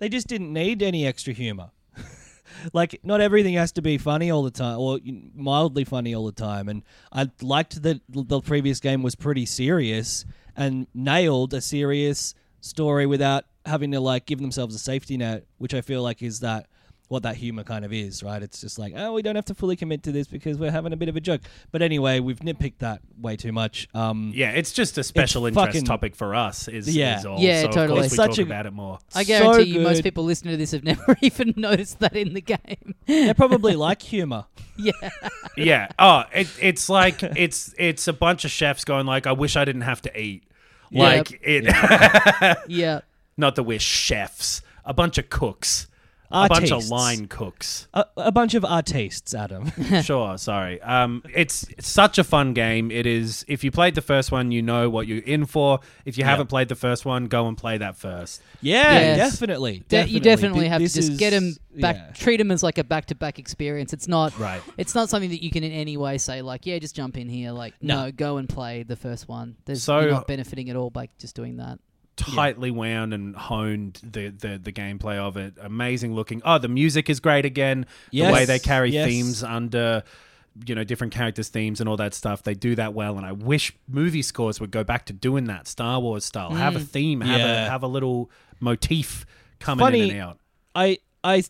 they just didn't need any extra humor. like, not everything has to be funny all the time, or mildly funny all the time. And I liked that the previous game was pretty serious and nailed a serious story without having to like give themselves a safety net, which I feel like is that what that humor kind of is, right? It's just like, oh, we don't have to fully commit to this because we're having a bit of a joke. But anyway, we've nitpicked that way too much. Um, yeah it's just a special interest fucking- topic for us is, Yeah. is all. Yeah, so totally. of course It's we such talk a- about it more I So guarantee you, most people listening to this have never even noticed that in the game. they probably like humor. yeah, yeah. Oh, it, it's like it's it's a bunch of chefs going like, I wish I didn't have to eat. Like it. yeah. not that we're chefs. A bunch of cooks. A bunch of line cooks. A, a bunch of artistes, Adam. sure, sorry. Um, it's, it's such a fun game. It is. If you played the first one, you know what you're in for. If you haven't played the first one, go and play that first. yeah, Yes. definitely, De- you definitely. definitely Th- have to just is- get him back, yeah. treat him as like a back-to-back experience. It's not Right. It's not something that you can in any way say like, yeah, just jump in here. Like, no, No. go and play the first one. There's So- you're not benefiting at all by just doing that. Tightly wound and honed the, the the gameplay of it. Amazing looking. Oh, the music is great again. The way they carry yes. themes under you know different characters themes and all that stuff they do that well and i wish movie scores would go back to doing that star wars style have a mm. theme have a have a little motif coming in and out I I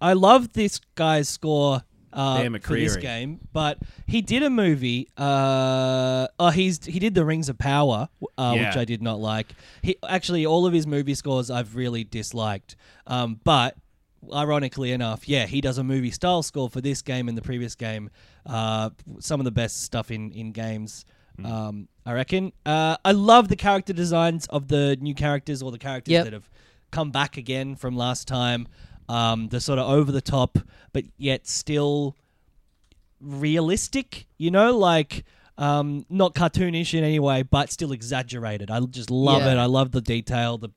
I love this guy's score uh, Dan for this game, but he did a movie. Uh, oh, he's he did the Rings of Power, uh, which I did not like. He actually all of his movie scores I've really disliked. Um, but ironically enough, yeah, he does a movie style score for this game and the previous game. Uh, some of the best stuff in in games. Mm. Um, I reckon. Uh, I love the character designs of the new characters or the characters Yep. that have come back again from last time. Um, they're sort of over the top, but yet still realistic. You know, like um, not cartoonish in any way, but still exaggerated. I just love Yeah. it. I love the detail, the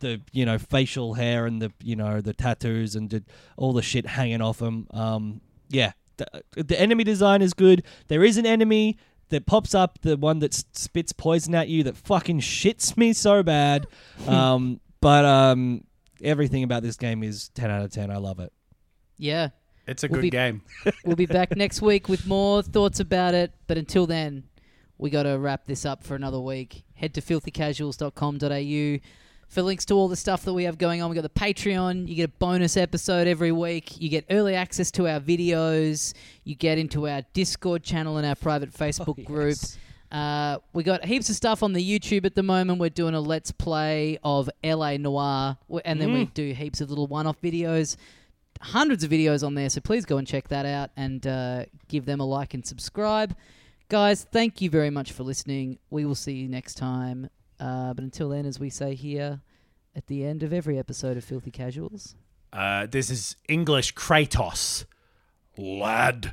the you know facial hair and the you know the tattoos and the, all the shit hanging off them. Um, yeah, the, the enemy design is good. There is an enemy that pops up, the one that spits poison at you that fucking shits me so bad. um, but um, everything about this game is ten out of ten. I love it. Yeah. it's a We'll good be- game We'll be back next week with more thoughts about it. But until then, we got to wrap this up for another week. Head to filthycasuals.com.au for links to all the stuff that we have going on. We got the Patreon. You get a bonus episode every week. You get early access to our videos. You get into our Discord channel and our private oh, Facebook group. yes. Uh, we got heaps of stuff on the YouTube at the moment. We're doing a let's play of L.A. Noire, and then we do heaps of little one-off videos. Hundreds of videos on there, so please go and check that out and uh, give them a like and subscribe. Guys, thank you very much for listening. We will see you next time. Uh, but until then, as we say here at the end of every episode of Filthy Casuals, uh, this is english kratos lad